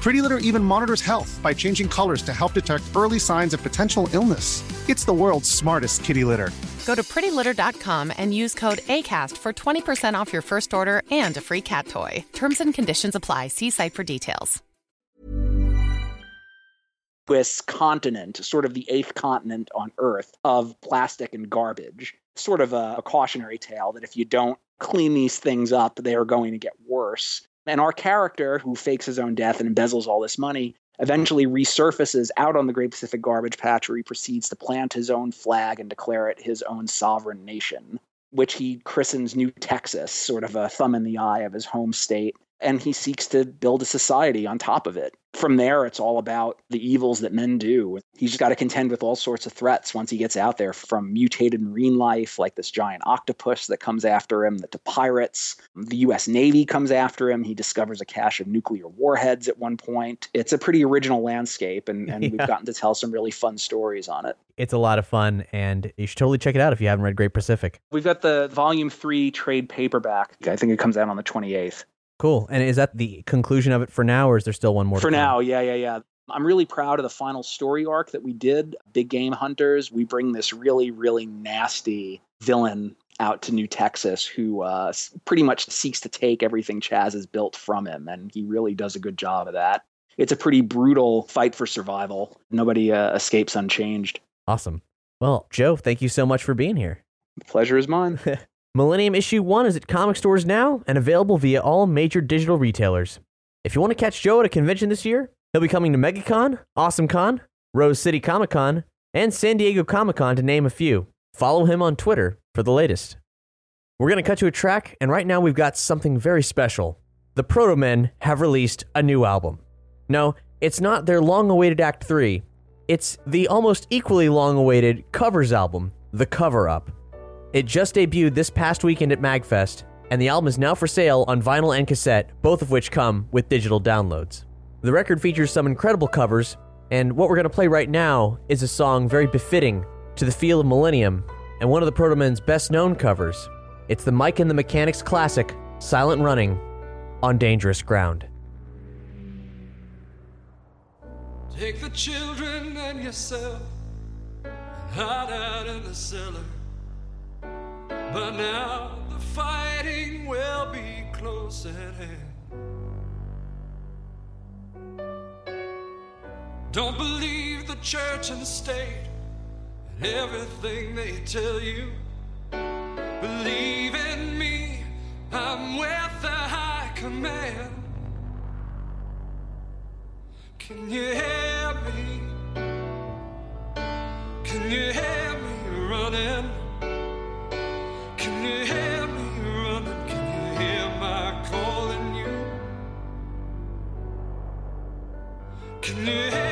Pretty Litter even monitors health by changing colors to help detect early signs of potential illness. It's the world's smartest kitty litter. Go to prettylitter.com and use code ACAST for 20% off your first order and a free cat toy. Terms and conditions apply. See site for details. This continent, sort of the eighth continent on Earth of plastic and garbage. Sort of a, a cautionary tale that if you don't clean these things up, they are going to get worse. And our character, who fakes his own death and embezzles all this money, eventually resurfaces out on the Great Pacific Garbage Patch where he proceeds to plant his own flag and declare it his own sovereign nation, which he christens New Texas, sort of a thumb in the eye of his home state. And he seeks to build a society on top of it. From there, it's all about the evils that men do. He's got to contend with all sorts of threats once he gets out there, from mutated marine life, like this giant octopus that comes after him, that to pirates. The U.S. Navy comes after him. He discovers a cache of nuclear warheads at one point. It's a pretty original landscape, and, and <laughs> Yeah. we've gotten to tell some really fun stories on it. It's a lot of fun, and you should totally check it out if you haven't read Great Pacific. We've got the volume three trade paperback. I think it comes out on the 28th. Cool. And is that the conclusion of it for now, or is there still one more? For now, yeah, yeah, yeah. I'm really proud of the final story arc that we did. Big Game Hunters. We bring this really, really nasty villain out to New Texas who uh, pretty much seeks to take everything Chaz has built from him, and he really does a good job of that. It's a pretty brutal fight for survival. Nobody uh, escapes unchanged. Awesome. Well, Joe, thank you so much for being here. The pleasure is mine. <laughs> Millennium Issue 1 is at comic stores now and available via all major digital retailers. If you want to catch Joe at a convention this year, he'll be coming to MegaCon, AwesomeCon, Rose City Comic Con, and San Diego Comic Con to name a few. Follow him on Twitter for the latest. We're going to cut to a track, and right now we've got something very special. The Protomen have released a new album. No, it's not their long awaited Act 3, it's the almost equally long awaited covers album, The Cover Up. It just debuted this past weekend at MagFest, and the album is now for sale on vinyl and cassette, both of which come with digital downloads. The record features some incredible covers, And what we're going to play right now is a song very befitting to the feel of Millennium and one of the Protomen's best known covers. It's the Mike and the Mechanics classic, Silent Running on Dangerous Ground. Take the children and yourself and hide out in the cellar. But now the fighting will be close at hand. Don't believe the church and the state and everything they tell you. Believe in me, I'm with the high command. Can you hear me? Can you hear me running? Can you hear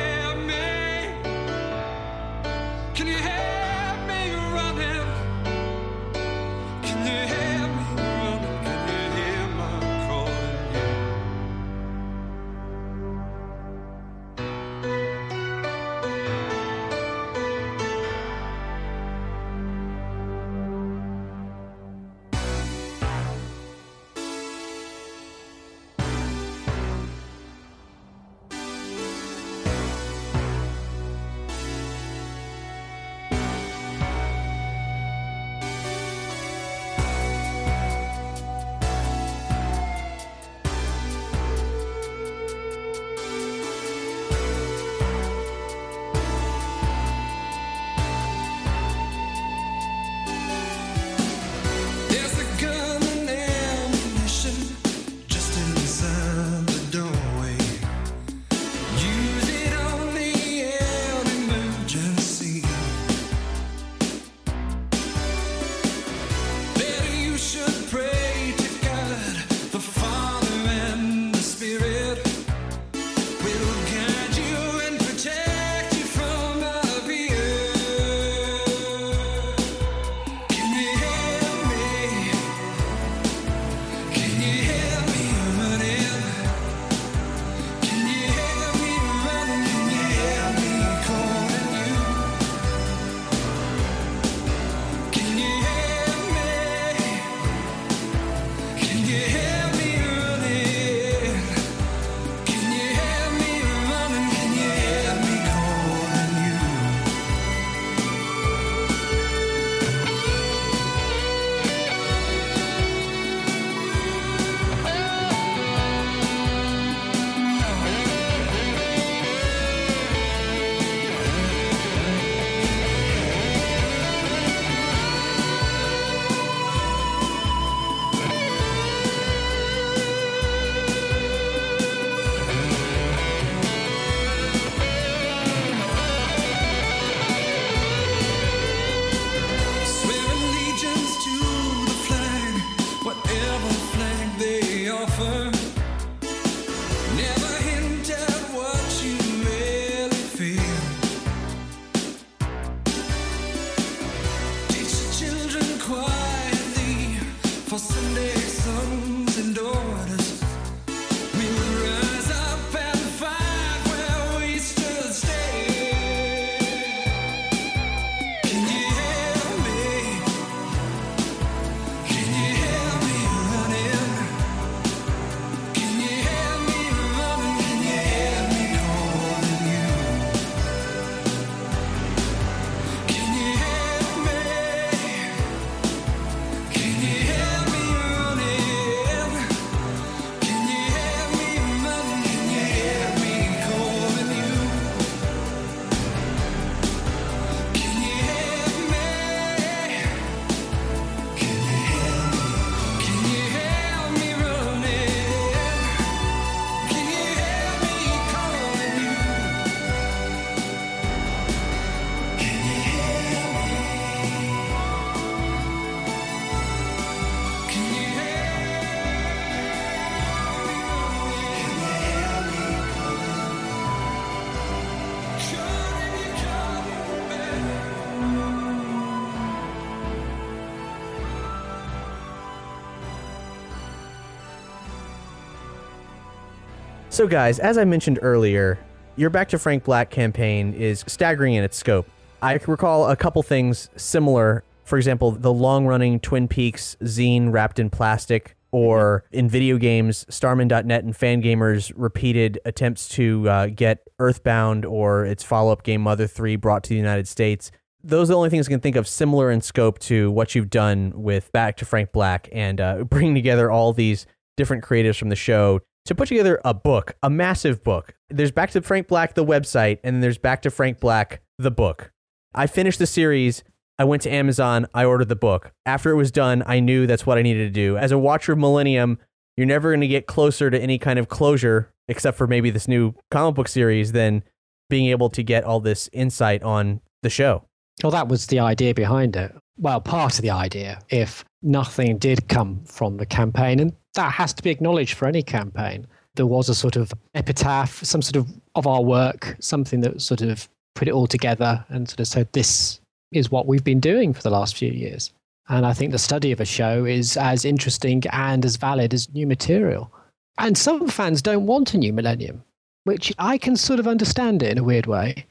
So, guys, as I mentioned earlier, Your Back to Frank Black campaign is staggering in its scope. I recall a couple things similar. For example, the long running Twin Peaks zine wrapped in plastic, or in video games, Starmen.net and Fangamer's repeated attempts to uh, get Earthbound or its follow up game Mother 3 brought to the United States. Those are the only things I can think of similar in scope to what you've done with Back to Frank Black and uh, bringing together all these different creatives from the show to put together a book, a massive book. There's Back to Frank Black, the website, and there's Back to Frank Black, the book. I finished the series. I went to Amazon. I ordered the book. After it was done, I knew that's what I needed to do. As a watcher of Millennium, you're never going to get closer to any kind of closure, except for maybe this new comic book series, than being able to get all this insight on the show. Well, that was the idea behind it. Well, part of the idea, if nothing did come from the campaign, and that has to be acknowledged for any campaign. There was a sort of epitaph, some sort of of our work, something that sort of put it all together and sort of said, this is what we've been doing for the last few years. And I think the study of a show is as interesting and as valid as new material. And some fans don't want a new millennium, which I can sort of understand it in a weird way.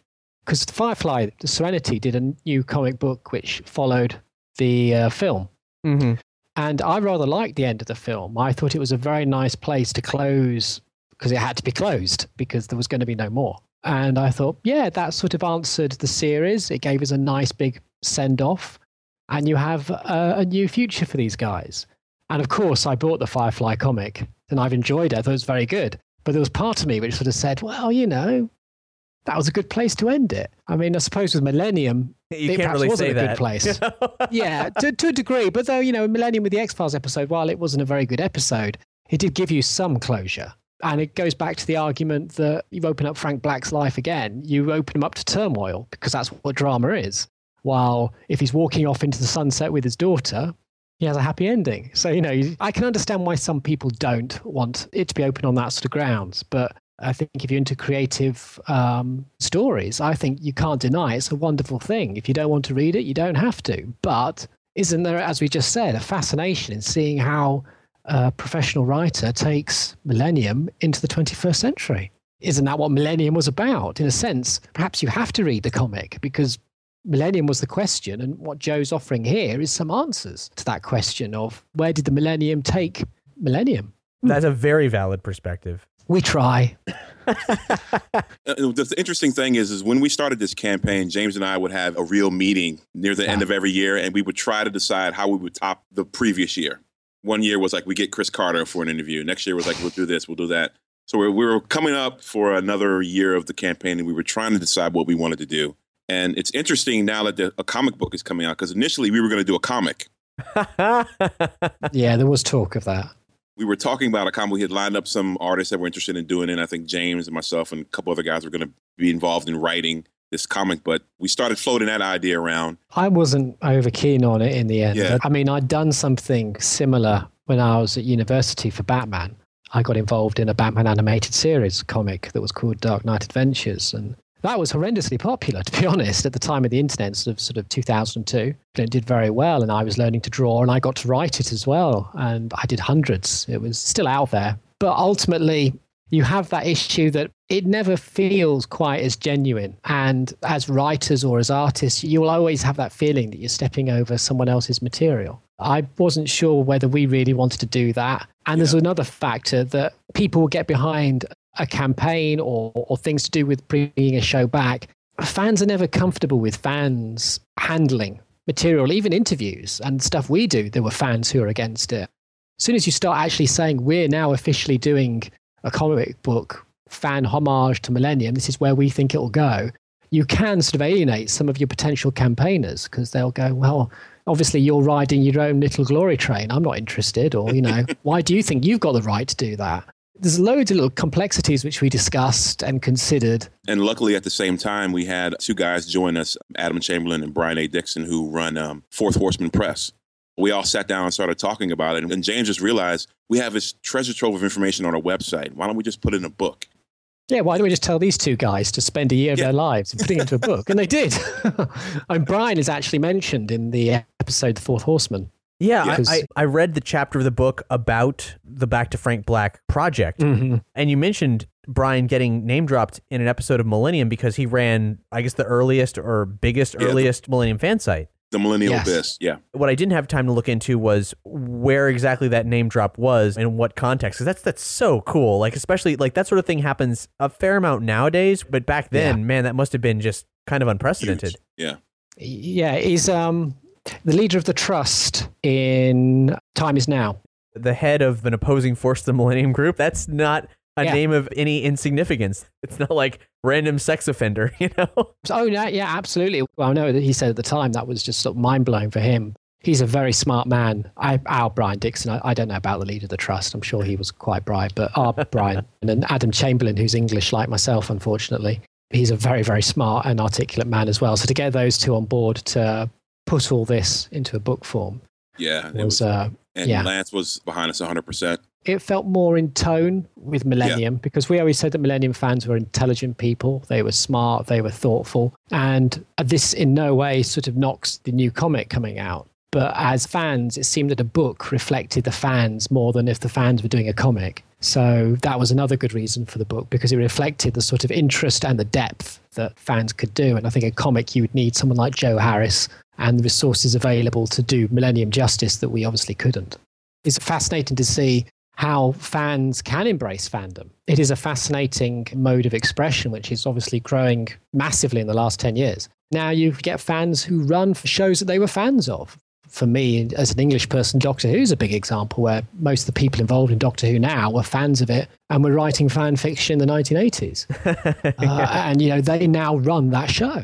Because Firefly, the Serenity, did a new comic book which followed the uh, film. Mm-hmm. And I rather liked the end of the film. I thought it was a very nice place to close because it had to be closed because there was going to be no more. And I thought, yeah, that sort of answered the series. It gave us a nice big send off. And you have a, a new future for these guys. And of course, I bought the Firefly comic and I've enjoyed it. I thought it was very good. But there was part of me which sort of said, well, you know, that was a good place to end it. I mean, I suppose with Millennium, <laughs> You it can't perhaps really wasn't say a good place. <laughs> yeah, to, to a degree. But though, you know, Millennium with the X Files episode, while it wasn't a very good episode, it did give you some closure. And it goes back to the argument that you've opened up Frank Black's life again. You open him up to turmoil because that's what drama is. While if he's walking off into the sunset with his daughter, he has a happy ending. So, you know, I can understand why some people don't want it to be open on that sort of grounds. But I think if you're into creative um, stories, I think you can't deny it's a wonderful thing. If you don't want to read it, you don't have to. But isn't there, as we just said, a fascination in seeing how a professional writer takes Millennium into the 21st century? Isn't that what Millennium was about? In a sense, perhaps you have to read the comic because Millennium was the question, and what Joe's offering here is some answers to that question of where did the Millennium take Millennium? That's a very valid perspective. We try. <laughs> Uh, the, the interesting thing is, is when we started this campaign, James and I would have a real meeting near the end of every year, and we would try to decide how we would top the previous year. One year was like we get Chris Carter for an interview. Next year was like we'll do this, we'll do that. So we, we were coming up for another year of the campaign, and we were trying to decide what we wanted to do. And it's interesting now that the, a comic book is coming out because initially we were going to do a comic. <laughs> yeah, there was talk of that. We were talking about a comic. We had lined up some artists that were interested in doing it. And I think James and myself and a couple other guys were going to be involved in writing this comic. But we started floating that idea around. I wasn't over keen on it in the end. Yeah. I mean, I'd done something similar when I was at university for Batman. I got involved in a Batman animated series comic that was called Dark Knight Adventures. And that was horrendously popular, to be <laughs> honest, at the time of the internet, sort of, sort of 2002. It did very well. And I was learning to draw and I got to write it as well. And I did hundreds. It was still out there. But ultimately, you have that issue that it never feels quite as genuine. And as writers or as artists, you'll always have that feeling that you're stepping over someone else's material. I wasn't sure whether we really wanted to do that. And there's another factor that people will get behind a campaign or, or things to do with bringing a show back. Fans are never comfortable with fans handling material, even interviews and stuff we do. There were fans who are against it. As soon as you start actually saying, we're now officially doing a comic book fan homage to Millennium, this is where we think it'll go, you can sort of alienate some of your potential campaigners because they'll go, well, obviously you're riding your own little glory train. I'm not interested. Or, you know, <laughs> why do you think you've got the right to do that? There's loads of little complexities which we discussed and considered. And luckily, at the same time, we had two guys join us, Adam Chamberlain and Brian A. Dixon, who run um, Fourth Horseman Press. We all sat down and started talking about it. And James just realized we have this treasure trove of information on our website. Why don't we just put it in a book? Yeah, why don't we just tell these two guys to spend a year of their lives and putting it into a book? And they did. <laughs> and Brian is actually mentioned in the episode The Fourth Horseman. Yeah, I, I, I read the chapter of the book about the Back to Frank Black project, Mhm. and you mentioned Brian getting name dropped in an episode of Millennium because he ran, I guess, the earliest or biggest, Yeah, the- earliest Millennium fan site. The Millennial Yes. Abyss. Yeah. What I didn't have time to look into was where exactly that name drop was and in what context. Because that's that's so cool. Like especially like that sort of thing happens a fair amount nowadays, but back then, man, that must have been just kind of unprecedented. Yeah. Yeah, he's um, the leader of the trust in Time Is Now. The head of an opposing force the Millennium Group. That's not a Yeah. name of any insignificance. It's not like random sex offender, <laughs> you know. Oh, yeah, yeah, absolutely. Well, I know that he said at the time that was just sort of mind blowing for him. He's a very smart man. I, our Brian Dixon, I, I don't know about the leader of the trust. I'm sure he was quite bright, but our <laughs> Brian and then Adam Chamberlain, who's English like myself, unfortunately, he's a very, very smart and articulate man as well. So to get those two on board to put all this into a book form Yeah. It was, was, uh, and yeah. Lance was behind us 100%. it felt more in tone with Millennium because we always said that Millennium fans were intelligent people. They were smart, they were thoughtful. And this in no way sort of knocks the new comic coming out. But as fans, it seemed that a book reflected the fans more than if the fans were doing a comic. So that was another good reason for the book because it reflected the sort of interest and the depth that fans could do. And I think a comic, you would need someone like Joe Harris and the resources available to do Millennium justice that we obviously couldn't it's fascinating to see how fans can embrace fandom. It is a fascinating mode of expression, which is obviously growing massively in the last 10 years. Now you get fans who run for shows that they were fans of. For me, as an English person, Doctor Who's a big example where most of the people involved in Doctor Who now were fans of it and were writing fan fiction in the 1980s. <laughs> Uh, and, you know, they now run that show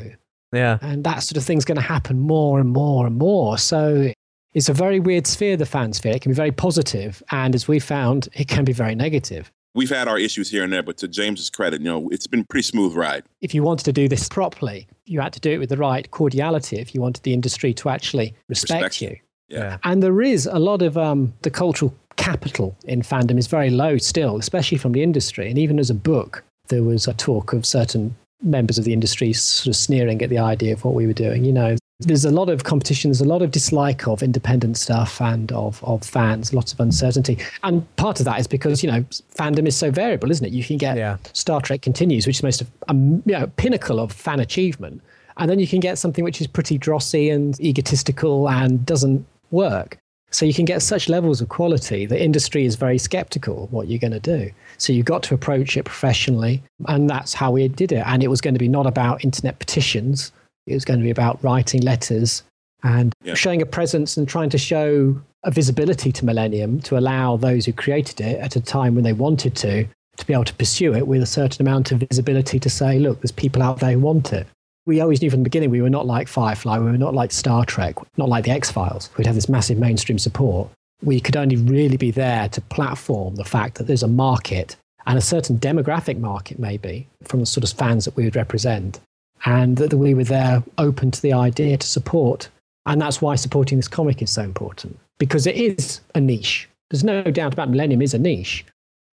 Yeah. and that sort of thing's going to happen more and more and more. So it's a very weird sphere, the fan sphere. It can be very positive, and as we found, it can be very negative. We've had our issues here and there, but to James's credit, you know, it's been a pretty smooth ride. If you wanted to do this properly, you had to do it with the right cordiality. If you wanted the industry to actually respect, Respect you, Yeah. and there is a lot of um, the cultural capital in fandom is very low still, especially from the industry. And even as a book, there was a talk of certain members of the industry sort of sneering at the idea of what we were doing. You know, there's a lot of competition, there's a lot of dislike of independent stuff and of, of fans, lots of uncertainty. And part of that is because, you know, fandom is so variable, isn't it? You can get Star Trek Continues, which is most of a you know, pinnacle of fan achievement. And then you can get something which is pretty drossy and egotistical and doesn't work. So you can get such levels of quality. The industry is very skeptical what you're going to do. So you've got to approach it professionally. And that's how we did it. And it was going to be not about internet petitions. It was going to be about writing letters and Yeah. showing a presence and trying to show a visibility to Millennium to allow those who created it at a time when they wanted to, to be able to pursue it with a certain amount of visibility to say, look, there's people out there who want it. We always knew from the beginning we were not like Firefly, we were not like Star Trek, not like the X Files. We'd have this massive mainstream support. We could only really be there to platform the fact that there's a market and a certain demographic market, maybe, from the sort of fans that we would represent, and that we were there open to the idea to support. And that's why supporting this comic is so important because it is a niche. There's no doubt about Millennium is a niche.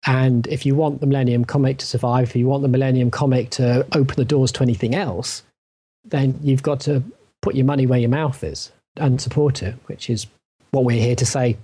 And if you want the Millennium comic to survive, if you want the Millennium comic to open the doors to anything else, then you've got to put your money where your mouth is and support it, which is what we're here to say,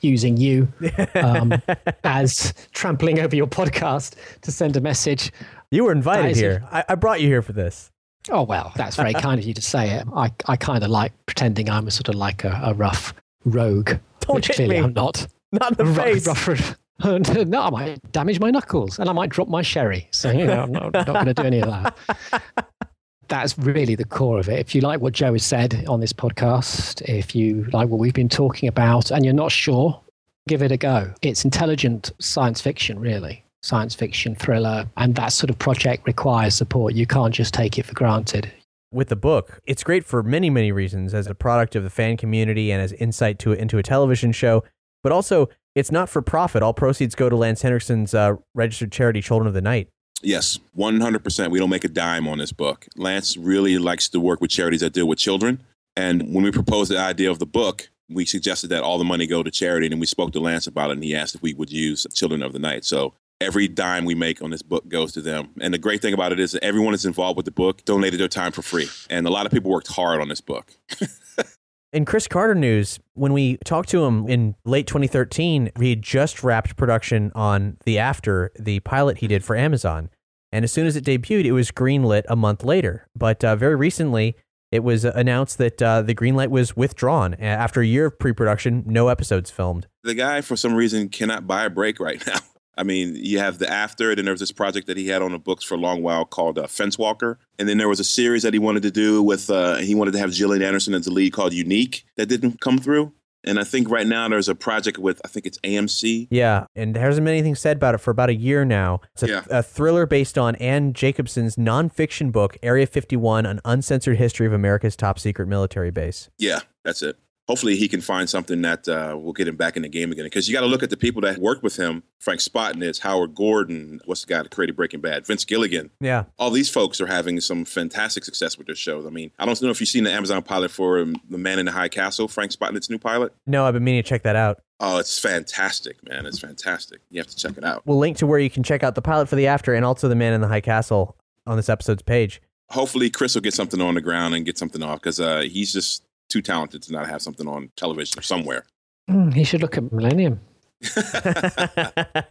using you <laughs> um, as trampling over your podcast to send a message. You were invited here. I, I brought you here for this. Oh, well, that's very <laughs> kind of you to say it. I, I kind of like pretending I'm a sort of like a, a rough rogue, Don't which clearly me. I'm not. Not the Ru- face. rough- <laughs> no, I might damage my knuckles and I might drop my sherry. So, you know, I'm not, not going to do any of that. <laughs> That's really the core of it. If you like what Joe has said on this podcast, if you like what we've been talking about and you're not sure, give it a go. It's intelligent science fiction, really. Science fiction thriller. And that sort of project requires support. You can't just take it for granted. with the book. It's great for many, many reasons as a product of the fan community and as insight to into a television show. But also, it's not for profit. All proceeds go to Lance Henriksen's uh, registered charity, Children of the Night. Yes, 100%. We don't make a dime on this book. Lance really likes to work with charities that deal with children. And when we proposed the idea of the book, we suggested that all the money go to charity. And we spoke to Lance about it, and he asked if we would use Children of the Night. So every dime we make on this book goes to them. And the great thing about it is that everyone that's involved with the book donated their time for free. And a lot of people worked hard on this book. <laughs> In Chris Carter news, when we talked to him in late 2013, he had just wrapped production on The After, the pilot he did for Amazon. And as soon as it debuted, it was greenlit a month later. But uh, very recently, it was announced that uh, the greenlight was withdrawn after a year of pre-production. No episodes filmed. The guy, for some reason, cannot buy a break right <laughs> now. I mean, you have the after, then there was this project that he had on the books for a long while called uh, Fence Walker, and then there was a series that he wanted to do with uh, he wanted to have Gillian Anderson as the lead called Unique that didn't come through. And I think right now there's a project with I think it's AMC. Yeah, and there hasn't been anything said about it for about a year now. It's a, Yeah. a thriller based on Anne Jacobsen's nonfiction book, Area 51, An Uncensored History of America's Top Secret Military Base. Yeah, that's it. Hopefully he can find something that uh, will get him back in the game again. Because you got to look at the people that worked with him: Frank Spotnitz, Howard Gordon, what's the guy that created Breaking Bad, Vince Gilligan. Yeah. all these folks are having some fantastic success with their shows. I mean, I don't know if you've seen the Amazon pilot for um, The Man in the High Castle, Frank Spotnitz's new pilot. No, I've been meaning to check that out. Oh, it's fantastic, man. It's fantastic. You have to check it out. We'll link to where you can check out the pilot for the after and also the Man in the High Castle on this episode's page. Hopefully, Chris will get something on the ground and get something off because uh, he's just too talented to not have something on television or somewhere. Hmm, he should look at Millennium. <laughs>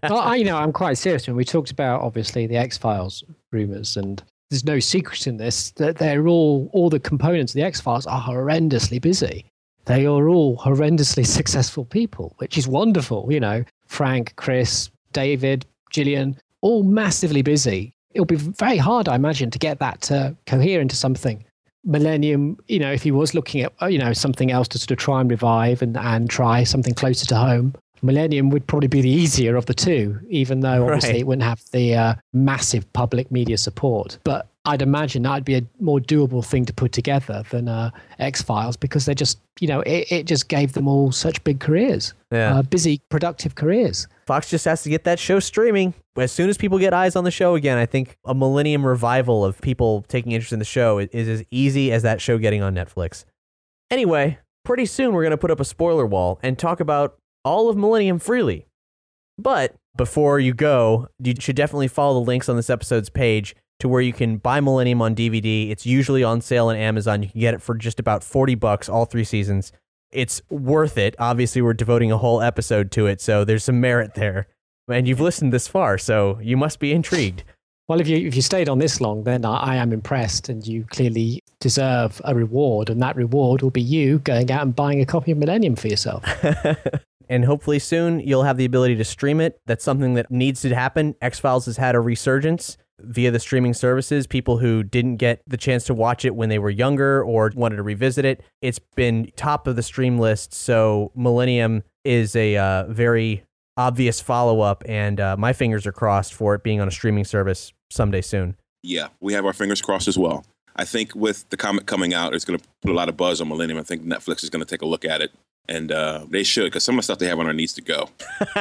well, I, you know, I'm quite serious when we talked about obviously the X Files rumors, and there's no secret in this that they're all all the components of the X Files are horrendously busy. They are all horrendously <laughs> successful people, which is wonderful. You know, Frank, Chris, David, Gillian, all massively busy. It'll be very hard, I imagine, to get that to cohere into something. Millennium, you know, if he was looking at, you know, something else to sort of try and revive and, and try something closer to home, Millennium would probably be the easier of the two, even though <laughs> obviously Right. it wouldn't have the uh, massive public media support. But I'd imagine that'd be a more doable thing to put together than uh, X Files because they just, you know, it, it just gave them all such big careers, Yeah. uh, busy, productive careers. Fox just has to get that show streaming. As soon as people get eyes on the show again, I think a millennium revival of people taking interest in the show i- is as easy as that show getting on Netflix. Anyway, pretty soon we're going to put up a spoiler wall and talk about all of Millennium freely. But before you go, you should definitely follow the links on this episode's page to where you can buy Millennium on DVD. It's usually on sale on Amazon. You can get it for just about 40 bucks all three seasons. It's worth it. Obviously, we're devoting a whole episode to it, so there's some merit there. And you've listened this far, so you must be intrigued. Well, if you if you stayed on this long, then I, I am impressed, and you clearly deserve a reward, and that reward will be you going out and buying a copy of Millennium for yourself. <laughs> and hopefully soon you'll have the ability to stream it. That's something that needs to happen. X Files has had a resurgence via the streaming services. People who didn't get the chance to watch it when they were younger or wanted to revisit it, it's been top of the stream list. So Millennium is a uh, very obvious follow up, and uh, my fingers are crossed for it being on a streaming service someday soon. Yeah, we have our fingers crossed as well. I think with the comic coming out, it's going to put a lot of buzz on Millennium. I think Netflix is going to take a look at it, and uh, they should because some of the stuff they have on there needs to go. <laughs>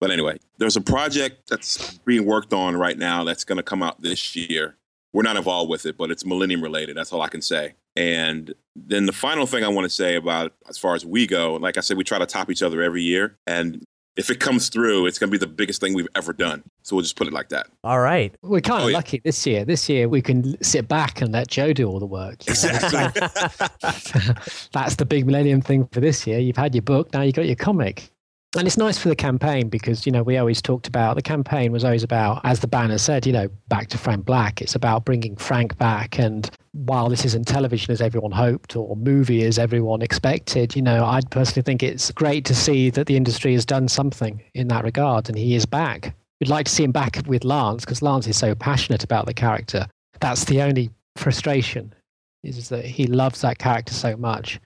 but anyway, there's a project that's being worked on right now that's going to come out this year. We're not involved with it, but it's Millennium related. That's all I can say. And then the final thing I want to say about as far as we go, like I said, we try to top each other every year, and if it comes through, it's going to be the biggest thing we've ever done. So we'll just put it like that. All right. We're kind of Oh, yeah. lucky this year. This year we can sit back and let Joe do all the work. you <laughs> know. <laughs> That's the big Millennium thing for this year. You've had your book, now you've got your comic. And it's nice for the campaign because, you know, we always talked about the campaign was always about, as the banner said, you know, back to Frank Black. It's about bringing Frank back. And while this isn't television as everyone hoped or movie as everyone expected, you know, I personally think it's great to see that the industry has done something in that regard and he is back. We'd like to see him back with Lance because Lance is so passionate about the character. That's the only frustration is that he loves that character so much.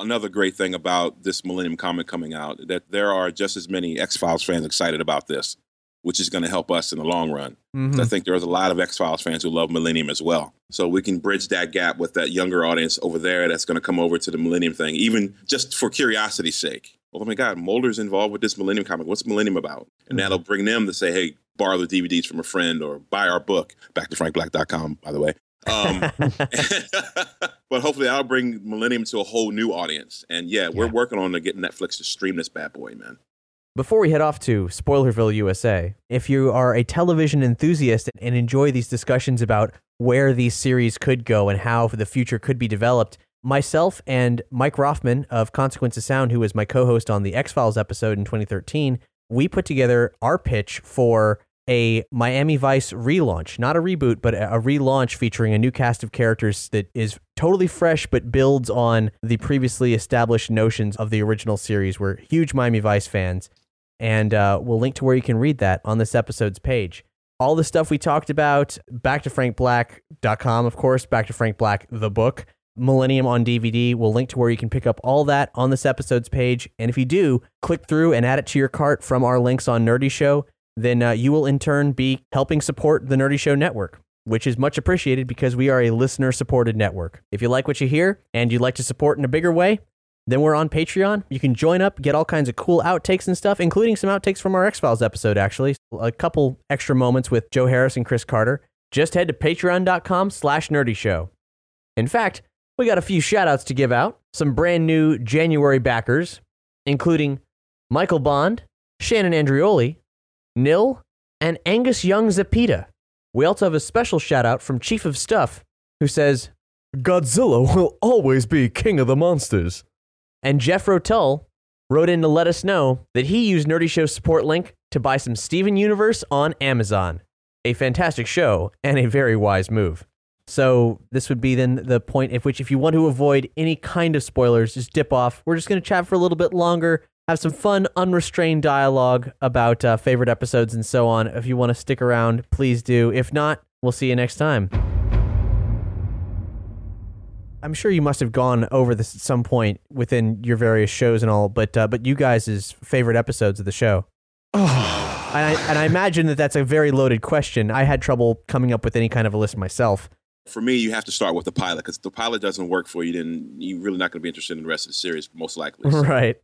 Another great thing about this Millennium comic coming out that there are just as many X Files fans excited about this, which is going to help us in the long run. Mhm. I think there's a lot of X Files fans who love Millennium as well. So we can bridge that gap with that younger audience over there that's going to come over to the Millennium thing, even just for curiosity's sake. Oh my God, Mulder's involved with this Millennium comic. What's Millennium about? And that'll bring them to say, hey, borrow the DVDs from a friend or buy our book. Back to frankblack.com, by the way. Um, <laughs> <laughs> but hopefully I'll bring Millennium to a whole new audience. And yeah, we're working on to get Netflix to stream this bad boy, man. Before we head off to Spoilerville, USA, if you are a television enthusiast and enjoy these discussions about where these series could go and how the future could be developed, myself and Mike Roffman of Consequence of Sound, who was my co host on the X Files episode in 2013, we put together our pitch for a Miami Vice relaunch, not a reboot, but a relaunch featuring a new cast of characters that is totally fresh but builds on the previously established notions of the original series. We're huge Miami Vice fans, and uh, we'll link to where you can read that on this episode's page. All the stuff we talked about, back to frankblack.com, of course, back to Frank Black, the book, Millennium on DVD. We'll link to where you can pick up all that on this episode's page. And if you do, click through and add it to your cart from our links on Nerdy Show, then uh, you will in turn be helping support the Nerdy Show network, which is much appreciated because we are a listener supported network. If you like what you hear and you'd like to support in a bigger way, then we're on Patreon. You can join up, get all kinds of cool outtakes and stuff, including some outtakes from our X Files episode, actually. A couple extra moments with Joe Harris and Chris Carter. Just head to patreon.com slash nerdy show. In fact, we got a few shout outs to give out. Some brand new January backers, including Michael Bond, Shannon Andrioli, Nil, and Angus Young Zapita. We also have a special shout out from Chief of Stuff, who says, Godzilla will always be king of the monsters. And Jeff Rotull wrote in to let us know that he used Nerdy Show's support link to buy some Steven Universe on Amazon. A fantastic show and a very wise move. So this would be then the point at which if you want to avoid any kind of spoilers, just dip off. We're just going to chat for a little bit longer, have some fun, unrestrained dialogue about uh, favorite episodes and so on. If you want to stick around, please do. If not, we'll see you next time. I'm sure you must have gone over this at some point within your various shows and all, but uh, but you guys' favorite episodes of the show. <sighs> and, I, and I imagine that that's a very loaded question. I had trouble coming up with any kind of a list myself. For me, you have to start with the pilot because if the pilot doesn't work for you, then you're really not going to be interested in the rest of the series, most likely. So, <laughs> Right.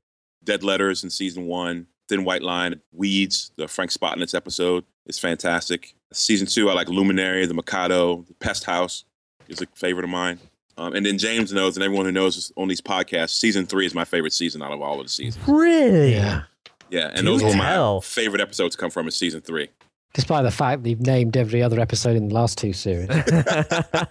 Dead Letters in season one, Thin White Line, Weeds, the Frank Spotnitz episode is fantastic. Season two, I like Luminary, The Mikado, The Pest House is a favorite of mine. Um, and then James knows, and everyone who knows on these podcasts, season three is my favorite season out of all of the seasons. Really? Yeah. Yeah, and Do those were my favorite episodes to come from in season three. Despite the fact that you've named every other episode in the last two series. <laughs>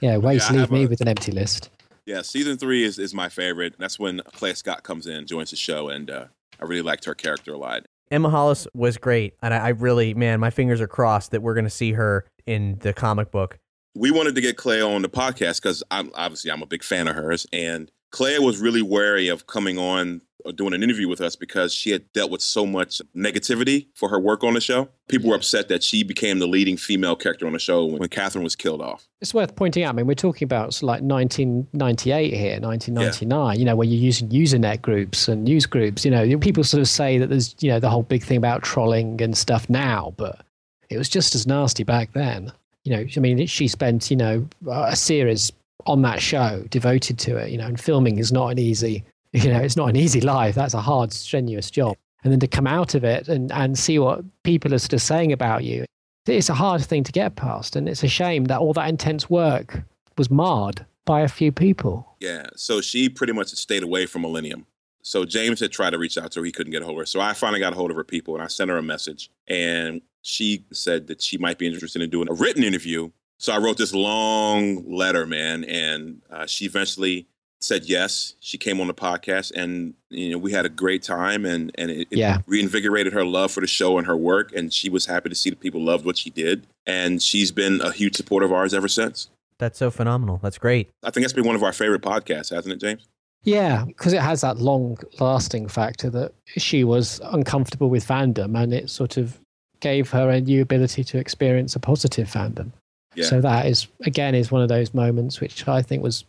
yeah, way Yeah, to leave me a- with an empty list. Yeah, season three is, is my favorite. That's when Klea Scott comes in, joins the show, and uh, I really liked her character a lot. Emma Hollis was great, and I, I really, man, my fingers are crossed that we're going to see her in the comic book. we wanted to get Klea on the podcast because I'm obviously I'm a big fan of hers, and Klea was really wary of coming on or doing an interview with us because she had dealt with so much negativity for her work on the show. People were upset that she became the leading female character on the show when, Catherine was killed off. It's worth pointing out. I mean, we're talking about like 1998 here, 1999. You know, where you're using Usenet groups and news groups. You know, people sort of say that there's you know the whole big thing about trolling and stuff now, but it was just as nasty back then. You know, I mean, she spent you know a series on that show devoted to it. You know, and filming is not an easy. <laughs> You know, it's not an easy life. That's a hard, strenuous job. And then to come out of it and and see what people are sort of saying about you it's a hard thing to get past and it's a shame that all that intense work was marred by a few people Yeah, so she pretty much stayed away from Millennium. So James had tried to reach out to her, he couldn't get a hold of her. So I finally got a hold of her people, and I sent her a message, and she said that she might be interested in doing a written interview. So I wrote this long letter, man, and uh, she eventually said yes. She came on the podcast, and you know we had a great time, and and it, it Yeah. reinvigorated her love for the show and her work, and she was happy to see that people loved what she did, and she's been a huge supporter of ours ever since. That's so phenomenal. That's great. I think that's been one of our favorite podcasts, hasn't it, James? yeah because it has that long lasting factor that she was uncomfortable with fandom and it sort of gave her a new ability to experience a positive fandom Yeah. so that is again is one of those moments which i think was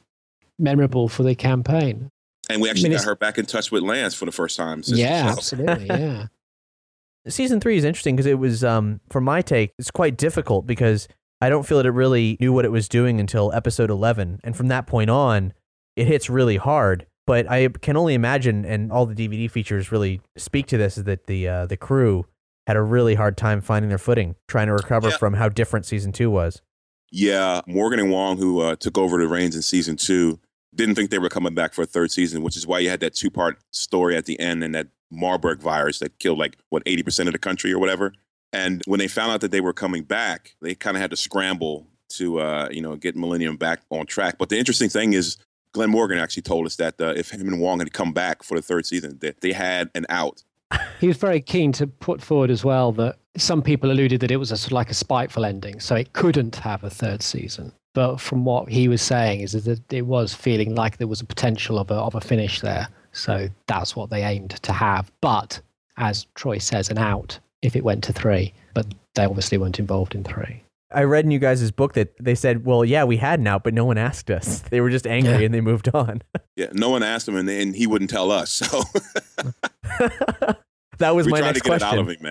memorable for the campaign And we actually I mean, got her back in touch with Lance for the first time. Since yeah absolutely <laughs> yeah Season three is interesting because it was, um, from my take, it's quite difficult because I don't feel that it really knew what it was doing until episode 11. And from that point on, it hits really hard. But I can only imagine, and all the DVD features really speak to this, is that the, uh, the crew had a really hard time finding their footing, trying to recover Yeah. from how different season two was. Yeah, Morgan and Wong, who uh, took over the reins in season two, didn't think they were coming back for a third season, which is why you had that two part story at the end and that Marburg virus that killed like, what, 80% of the country or whatever. And when they found out that they were coming back, they kind of had to scramble to uh, you know get Millennium back on track. But the interesting thing is, Glenn Morgan actually told us that uh, if him and Wong had come back for the third season, that they had an out. He was very keen to put forward as well that some people alluded that it was a sort of like a spiteful ending, so it couldn't have a third season. But from what he was saying is that it was feeling like there was a potential of a of a finish there. So that's what they aimed to have. But as Troy says, an out if it went to three. But they obviously weren't involved in three. I read in you guys' book that they said, well, yeah, we had an out, but no one asked us. <laughs> They were just angry Yeah. and they moved on. Yeah, no one asked him, and, and he wouldn't tell us. So <laughs> that was we my tried next to get question. it out of him,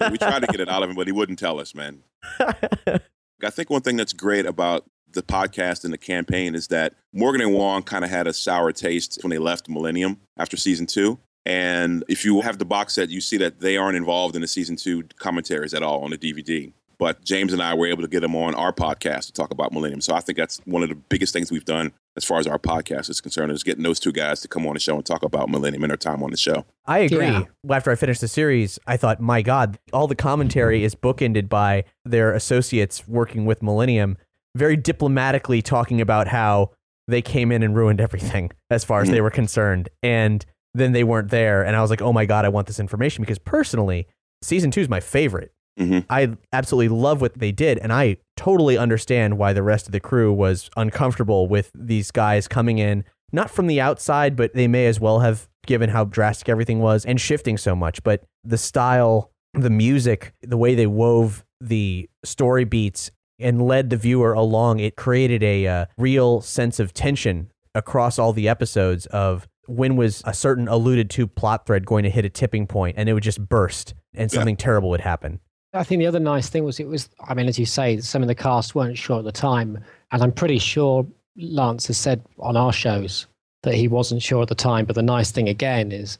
man. we tried to get it out of him, but he wouldn't tell us, man. <laughs> I think one thing that's great about the podcast and the campaign is that Morgan and Wong kind of had a sour taste when they left Millennium after season two. And if you have the box set, you see that they aren't involved in the season two commentaries at all on the DVD. But James and I were able to get them on our podcast to talk about Millennium. So I think that's one of the biggest things we've done as far as our podcast is concerned is getting those two guys to come on the show and talk about Millennium and their time on the show. I agree. Yeah. After I finished the series, I thought, my God, all the commentary is bookended by their associates working with Millennium, very diplomatically talking about how they came in and ruined everything as far as they mm. were concerned. And then they weren't there. And I was like, oh my God, I want this information because personally, season two is my favorite. Mhm. I absolutely love what they did. And I totally understand why the rest of the crew was uncomfortable with these guys coming in, not from the outside, but they may as well have given how drastic everything was and shifting so much. But the style, the music, the way they wove the story beats and led the viewer along, it created a uh, real sense of tension across all the episodes of when was a certain alluded to plot thread going to hit a tipping point and it would just burst and something terrible would happen. I think the other nice thing was it was, I mean, as you say, some of the cast weren't sure at the time. And I'm pretty sure Lance has said on our shows that he wasn't sure at the time. But the nice thing again is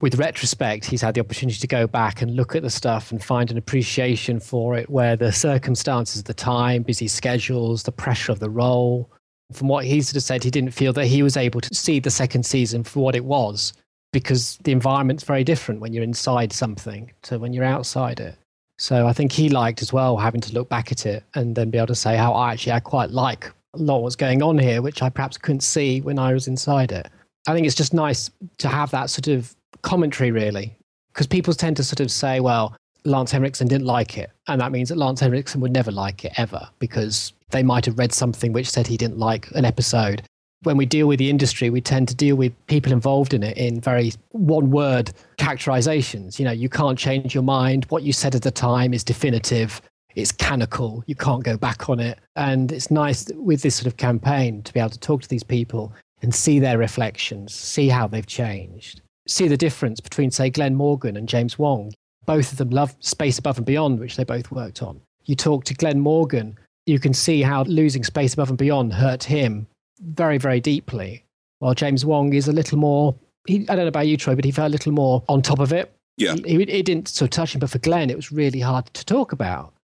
with retrospect, he's had the opportunity to go back and look at the stuff and find an appreciation for it where the circumstances of the time, busy schedules, the pressure of the role. From what he said, he didn't feel that he was able to see the second season for what it was because the environment's very different when you're inside something to when you're outside it. So I think he liked as well having to look back at it and then be able to say how I actually I quite like a lot what's going on here, which I perhaps couldn't see when I was inside it. I think it's just nice to have that sort of commentary, really, because people tend to sort of say, well, Lance Henriksen didn't like it. And that means that Lance Henriksen would never like it ever because they might have read something which said he didn't like an episode. When we deal with the industry, we tend to deal with people involved in it in very one word characterizations. You know, you can't change your mind. What you said at the time is definitive, it's canonical. You can't go back on it. And it's nice with this sort of campaign to be able to talk to these people and see their reflections, see how they've changed, see the difference between, say, Glenn Morgan and James Wong. Both of them love Space Above and Beyond, which they both worked on. You talk to Glenn Morgan, you can see how losing Space Above and Beyond hurt him very, very deeply. While James Wong is a little more, he, I don't know about you, Troy, but he felt a little more on top of it. Yeah. He, he- it didn't sort of touch him, but for Glenn, it was really hard to talk about.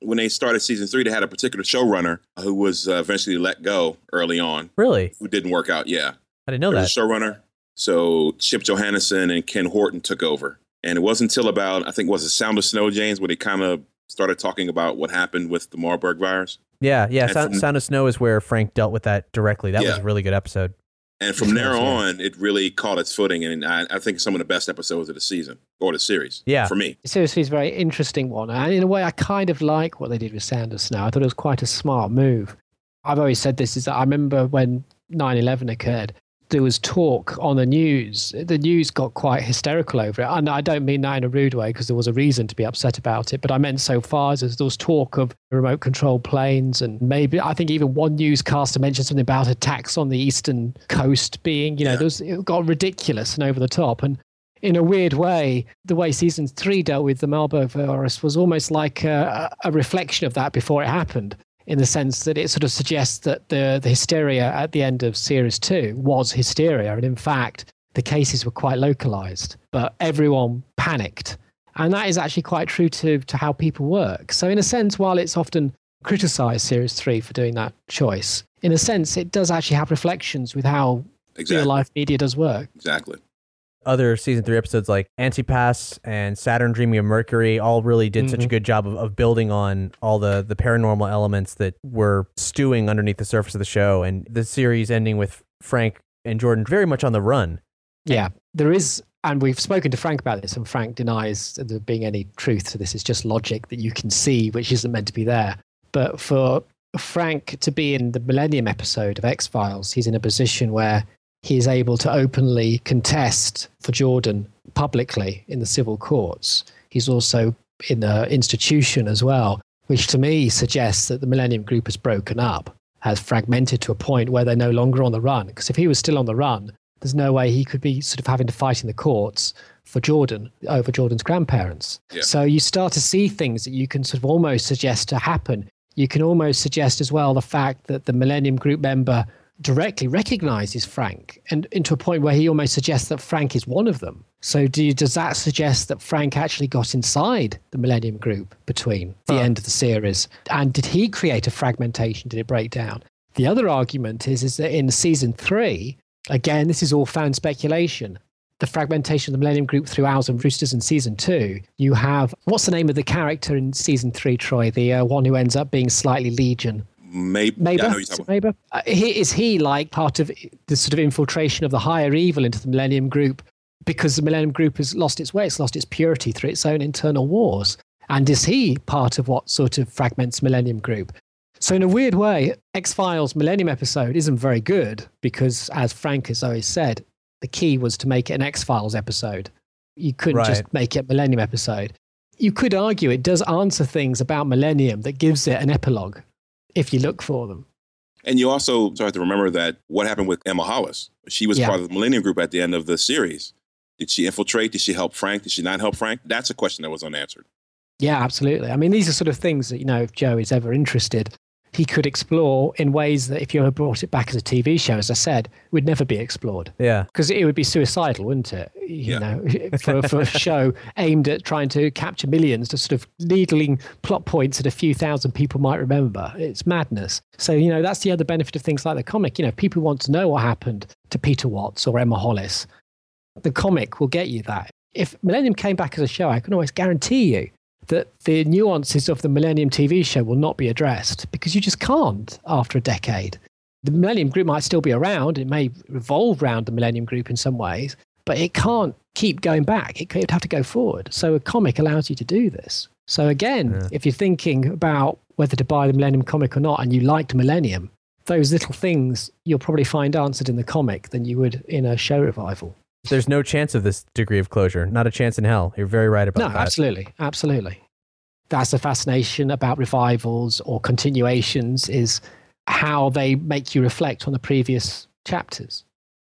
When they started season three, they had a particular showrunner who was uh, eventually let go early on, Really? who didn't work out. Yeah. I didn't know There that. was a showrunner. So Chip Johannessen and Ken Horton took over. And it wasn't until about, I think, was it Sound of Snow, James, where they kind of started talking about what happened with the Marburg virus. Yeah, yeah. And Sound, from- Sound of Snow is where Frank dealt with that directly. That was a really good episode. And from there on, it really caught its footing. And I, I think some of the best episodes of the season or the series. Yeah. For me. seriously is a very interesting one. And in a way, I kind of like what they did with Sound of Snow. I thought it was quite a smart move. I've always said this is that I remember when 9 11 occurred, there was talk on the news. The news got quite hysterical over it. And I don't mean that in a rude way because there was a reason to be upset about it. But I meant so far as there was talk of remote control planes and maybe, I think even one newscaster mentioned something about attacks on the eastern coast being, you know, there was, it got ridiculous and over the top. And in a weird way, the way season three dealt with the Marburg virus was almost like a, a reflection of that before it happened, in the sense that it sort of suggests that the, the hysteria at the end of series two was hysteria. And in fact, the cases were quite localized, but everyone panicked. And that is actually quite true to, to how people work. So, in a sense, while it's often criticized series three for doing that choice, in a sense, it does actually have reflections with how Exactly. real life media does work. Exactly. Other season three episodes like Antipas and Saturn Dreaming of Mercury all really did such a Mhm. good job of, of building on all the, the paranormal elements that were stewing underneath the surface of the show. And the series ending with Frank and Jordan very much on the run. Yeah, there is, and we've spoken to Frank about this, and Frank denies there being any truth to this. It's just logic that you can see, which isn't meant to be there. But for Frank to be in the Millennium episode of X Files, he's in a position where he is able to openly contest for Jordan publicly in the civil courts. He's also in the institution as well, which to me suggests that the Millennium Group has broken up, has fragmented to a point where they're no longer on the run. Because if he was still on the run, there's no way he could be sort of having to fight in the courts for Jordan over Jordan's grandparents. Yeah. So you start to see things that you can sort of almost suggest to happen. You can almost suggest as well the fact that the Millennium Group member directly recognizes Frank and into a point where he almost suggests that Frank is one of them. So do you, does that suggest that Frank actually got inside the Millennium Group between the end of the series? And did he create a fragmentation? Did it break down? The other argument is, is that in season three, again, this is all fan speculation. The fragmentation of the Millennium Group through Owls and Roosters in season two. You have what's the name of the character in season three, Troy? The uh, one who ends up being slightly Legion. Maybe. Maybe Yeah, I know what you're talking about. Uh, he, is he like part of the sort of infiltration of the higher evil into the Millennium Group because the Millennium Group has lost its way, it's lost its purity through its own internal wars? And is he part of what sort of fragments Millennium Group? So, in a weird way, X Files Millennium episode isn't very good because, as Frank has always said, the key was to make it an X Files episode. You couldn't Right. just make it a Millennium episode. You could argue it does answer things about Millennium that gives it an epilogue if you look for them. And you also have to remember that what happened with Emma Hollis. She was Yeah. part of the Millennium Group at the end of the series. Did she infiltrate? Did she help Frank? Did she not help Frank? That's a question that was unanswered. Yeah, absolutely. I mean, these are sort of things that, you know, if Joe is ever interested, he could explore in ways that if you ever brought it back as a TV show, as I said, would never be explored. Yeah. Because it would be suicidal, wouldn't it? You Yeah. know, <laughs> for, for a show aimed at trying to capture millions to sort of needling plot points that a few thousand people might remember. It's madness. So, you know, that's the other benefit of things like the comic. You know, people want to know what happened to Peter Watts or Emma Hollis. The comic will get you that. If Millennium came back as a show, I can always guarantee you that the nuances of the Millennium TV show will not be addressed because you just can't after a decade. The Millennium Group might still be around, it may revolve around the Millennium Group in some ways, but it can't keep going back. It would have to go forward. So a comic allows you to do this. So again, Yeah. if you're thinking about whether to buy the Millennium comic or not and you liked Millennium, those little things you'll probably find answered in the comic than you would in a show revival. There's no chance of this degree of closure. Not a chance in hell. You're very right about No, that. absolutely, absolutely. That's the fascination about revivals or continuations is how they make you reflect on the previous chapters.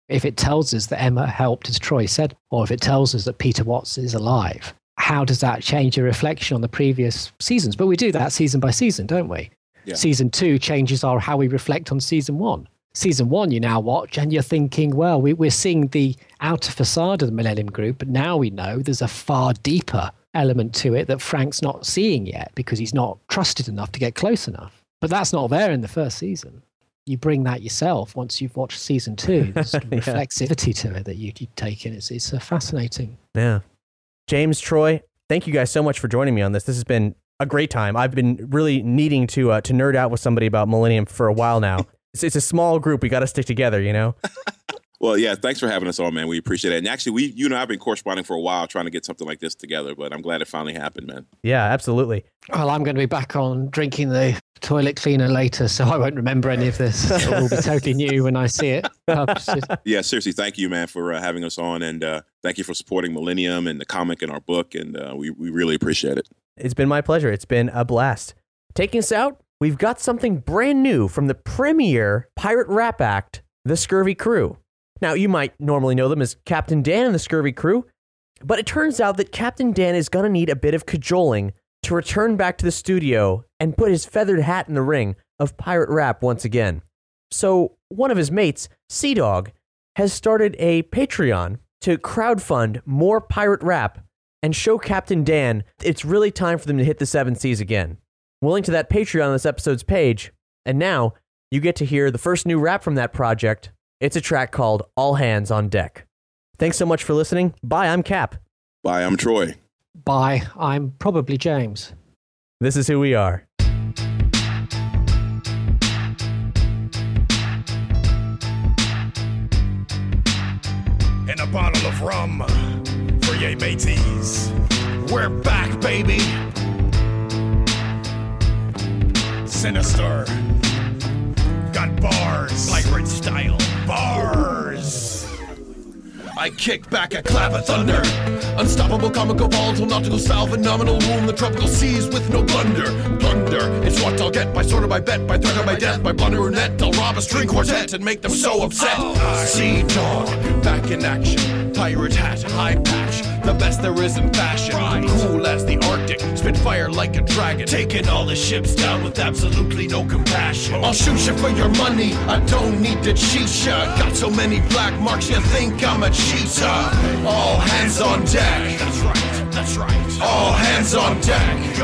If it tells us that Emma helped, as Troy said, or if it tells us that Peter Watts is alive, how does that change your reflection on the previous seasons? But we do that season by season, don't we? Yeah. Season two changes our how we reflect on season one. Season one, you now watch and you're thinking, well, we, we're seeing the outer facade of the Millennium Group, but now we know there's a far deeper element to it that Frank's not seeing yet because he's not trusted enough to get close enough. But that's not there in the first season. You bring that yourself once you've watched season two. <laughs> There's Yeah. reflexivity to it that you, you take in. It's, it's fascinating. Yeah. James, Troy, thank you guys so much for joining me on this. This has been a great time. I've been really needing to uh, to nerd out with somebody about Millennium for a while now. <laughs> it's, it's a small group. We got to stick together, you know? <laughs> Well, yeah, thanks for having us on, man. We appreciate it. And actually, we, you know, I have been corresponding for a while trying to get something like this together, but I'm glad it finally happened, man. Yeah, absolutely. Well, I'm going to be back on drinking the toilet cleaner later, so I won't remember any of this. It will be totally new when I see it. <laughs> Yeah, seriously, thank you, man, for uh, having us on. And uh, thank you for supporting Millennium and the comic and our book. And uh, we, we really appreciate it. It's been my pleasure. It's been a blast. Taking us out, we've got something brand new from the premier pirate rap act, The Scurvy Crew. Now, you might normally know them as Captain Dan and the Scurvy Crew, but it turns out that Captain Dan is going to need a bit of cajoling to return back to the studio and put his feathered hat in the ring of pirate rap once again. So, one of his mates, Sea Dog, has started a Patreon to crowdfund more pirate rap and show Captain Dan it's really time for them to hit the seven seas again. We'll link to that Patreon on this episode's page. And now you get to hear the first new rap from that project. It's a track called All Hands on Deck. Thanks so much for listening. Bye, I'm Cap. Bye, I'm Troy. Bye. I'm probably James. This is who we are. and a bottle of rum for ye mateys. We're back, baby. Sinister. Got bars. Pirate style. Bars. I kick back a clap of thunder. Unstoppable comical volatile nautical style phenomenal rule the tropical seas with no blunder. Blunder, it's what I'll get by sword or by bet, by threat or by death, by blunder or net. I'll rob a string quartet and make them so upset. Oh. Sea dog, back in action. Pirate hat, high patch, the best there is in fashion. Cool as the Arctic, spit fire like a dragon. Taking all the ships down with absolutely no compassion. I'll shoot you for your money, I don't need to cheat ya. Got so many black marks, you think I'm a cheater. All hands on deck. That's right, that's right. All hands on deck.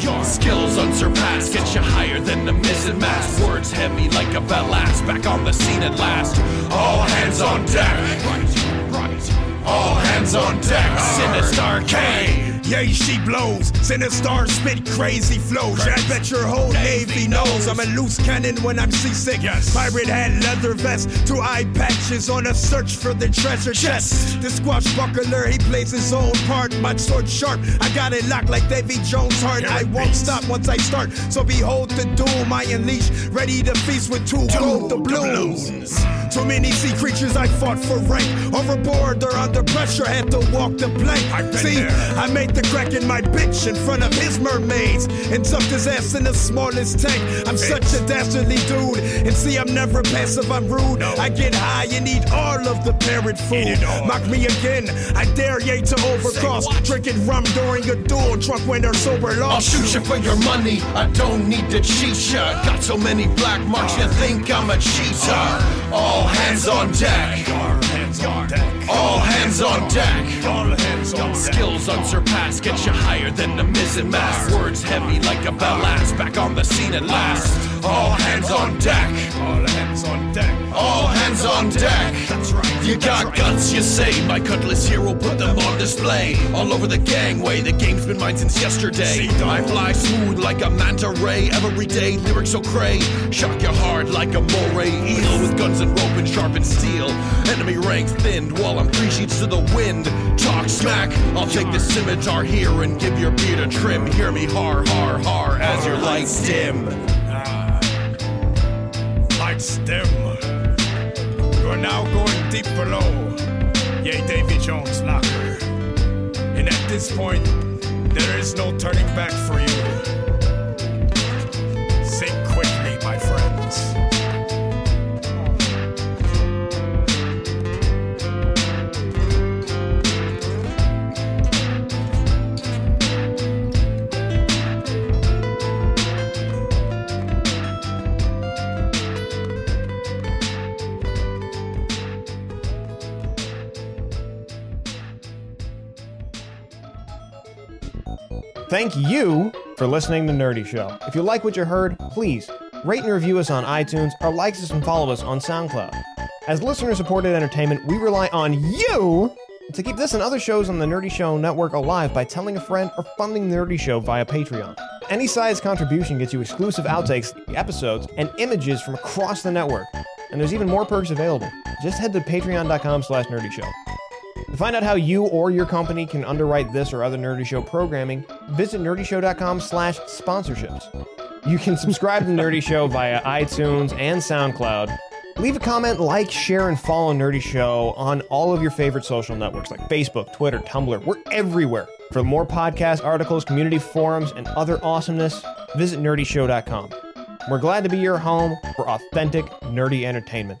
Your Skills unsurpassed, get you higher than the mizzen mast. Words heavy like a ballast, back on the scene at last. All hands on deck. Right, right. All hands on deck. Sinister K. Yay, she blows. Sinister spit crazy flows. I bet your whole navy knows I'm a loose cannon when I'm seasick. Pirate hat, leather vest, two eye patches on a search for the treasure chest. The swashbuckler, he plays his own part. My sword sharp, I got it locked like Davy Jones' heart. I won't stop once I start. So behold the doom I unleash, ready to feast with two gold doubloons. Too many sea creatures I fought for rank. Overboard or under pressure, had to walk the plank. See, I made the crack in my bitch in front of his mermaids and tucked his ass in the smallest tank. I'm such a dastardly dude. And see, I'm never passive, I'm rude. I get high and eat all of the parrot food. Mock me again, I dare ye to overcross. Drinking rum during a duel, drunk when they're sober I'll shoot you for your money. I don't need to cheat ya. Got so many black marks, you think I'm a cheater. All hands on deck. All hands on deck. All hands on deck. All hands on deck. Skills unsurpassed, get you higher than the mizzen mast. Words heavy like a ballast, back on the scene at last. All hands on deck. All hands on deck. All hands on deck. You got guts, you say. My cutlass hero put them on display. All over the gangway, the game's been mine since yesterday. I fly smooth like a manta ray. Every day, lyrics so cray. Shock your heart like a moray eel with guns and rope and sharpened steel. Enemy ranks thinned while I'm three sheets to the wind. Talk smack. I'll take the scimitar here and give your beard a trim. Hear me har har har as your lights dim. Ah. Lights dim. You are now going deep below. Yay, Davy Jones locker. And at this point, there is no turning back for you. Thank you for listening to Nerdy Show. If you like what you heard, please rate and review us on iTunes or like us and follow us on SoundCloud. As listener supported entertainment, we rely on you to keep this and other shows on the Nerdy Show network alive by telling a friend or funding the Nerdy Show via Patreon. Any size contribution gets you exclusive outtakes, episodes, and images from across the network. And there's even more perks available. Just head to patreon.com slash nerdy show. To find out how you or your company can underwrite this or other Nerdy Show programming, visit nerdyshow.com slash sponsorships. You can subscribe to Nerdy Show <laughs> via iTunes and SoundCloud. Leave a comment, like, share, and follow Nerdy Show on all of your favorite social networks like Facebook, Twitter, Tumblr. We're everywhere. For more podcasts, articles, community forums, and other awesomeness, visit nerdyshow.com. We're glad to be your home for authentic, nerdy entertainment.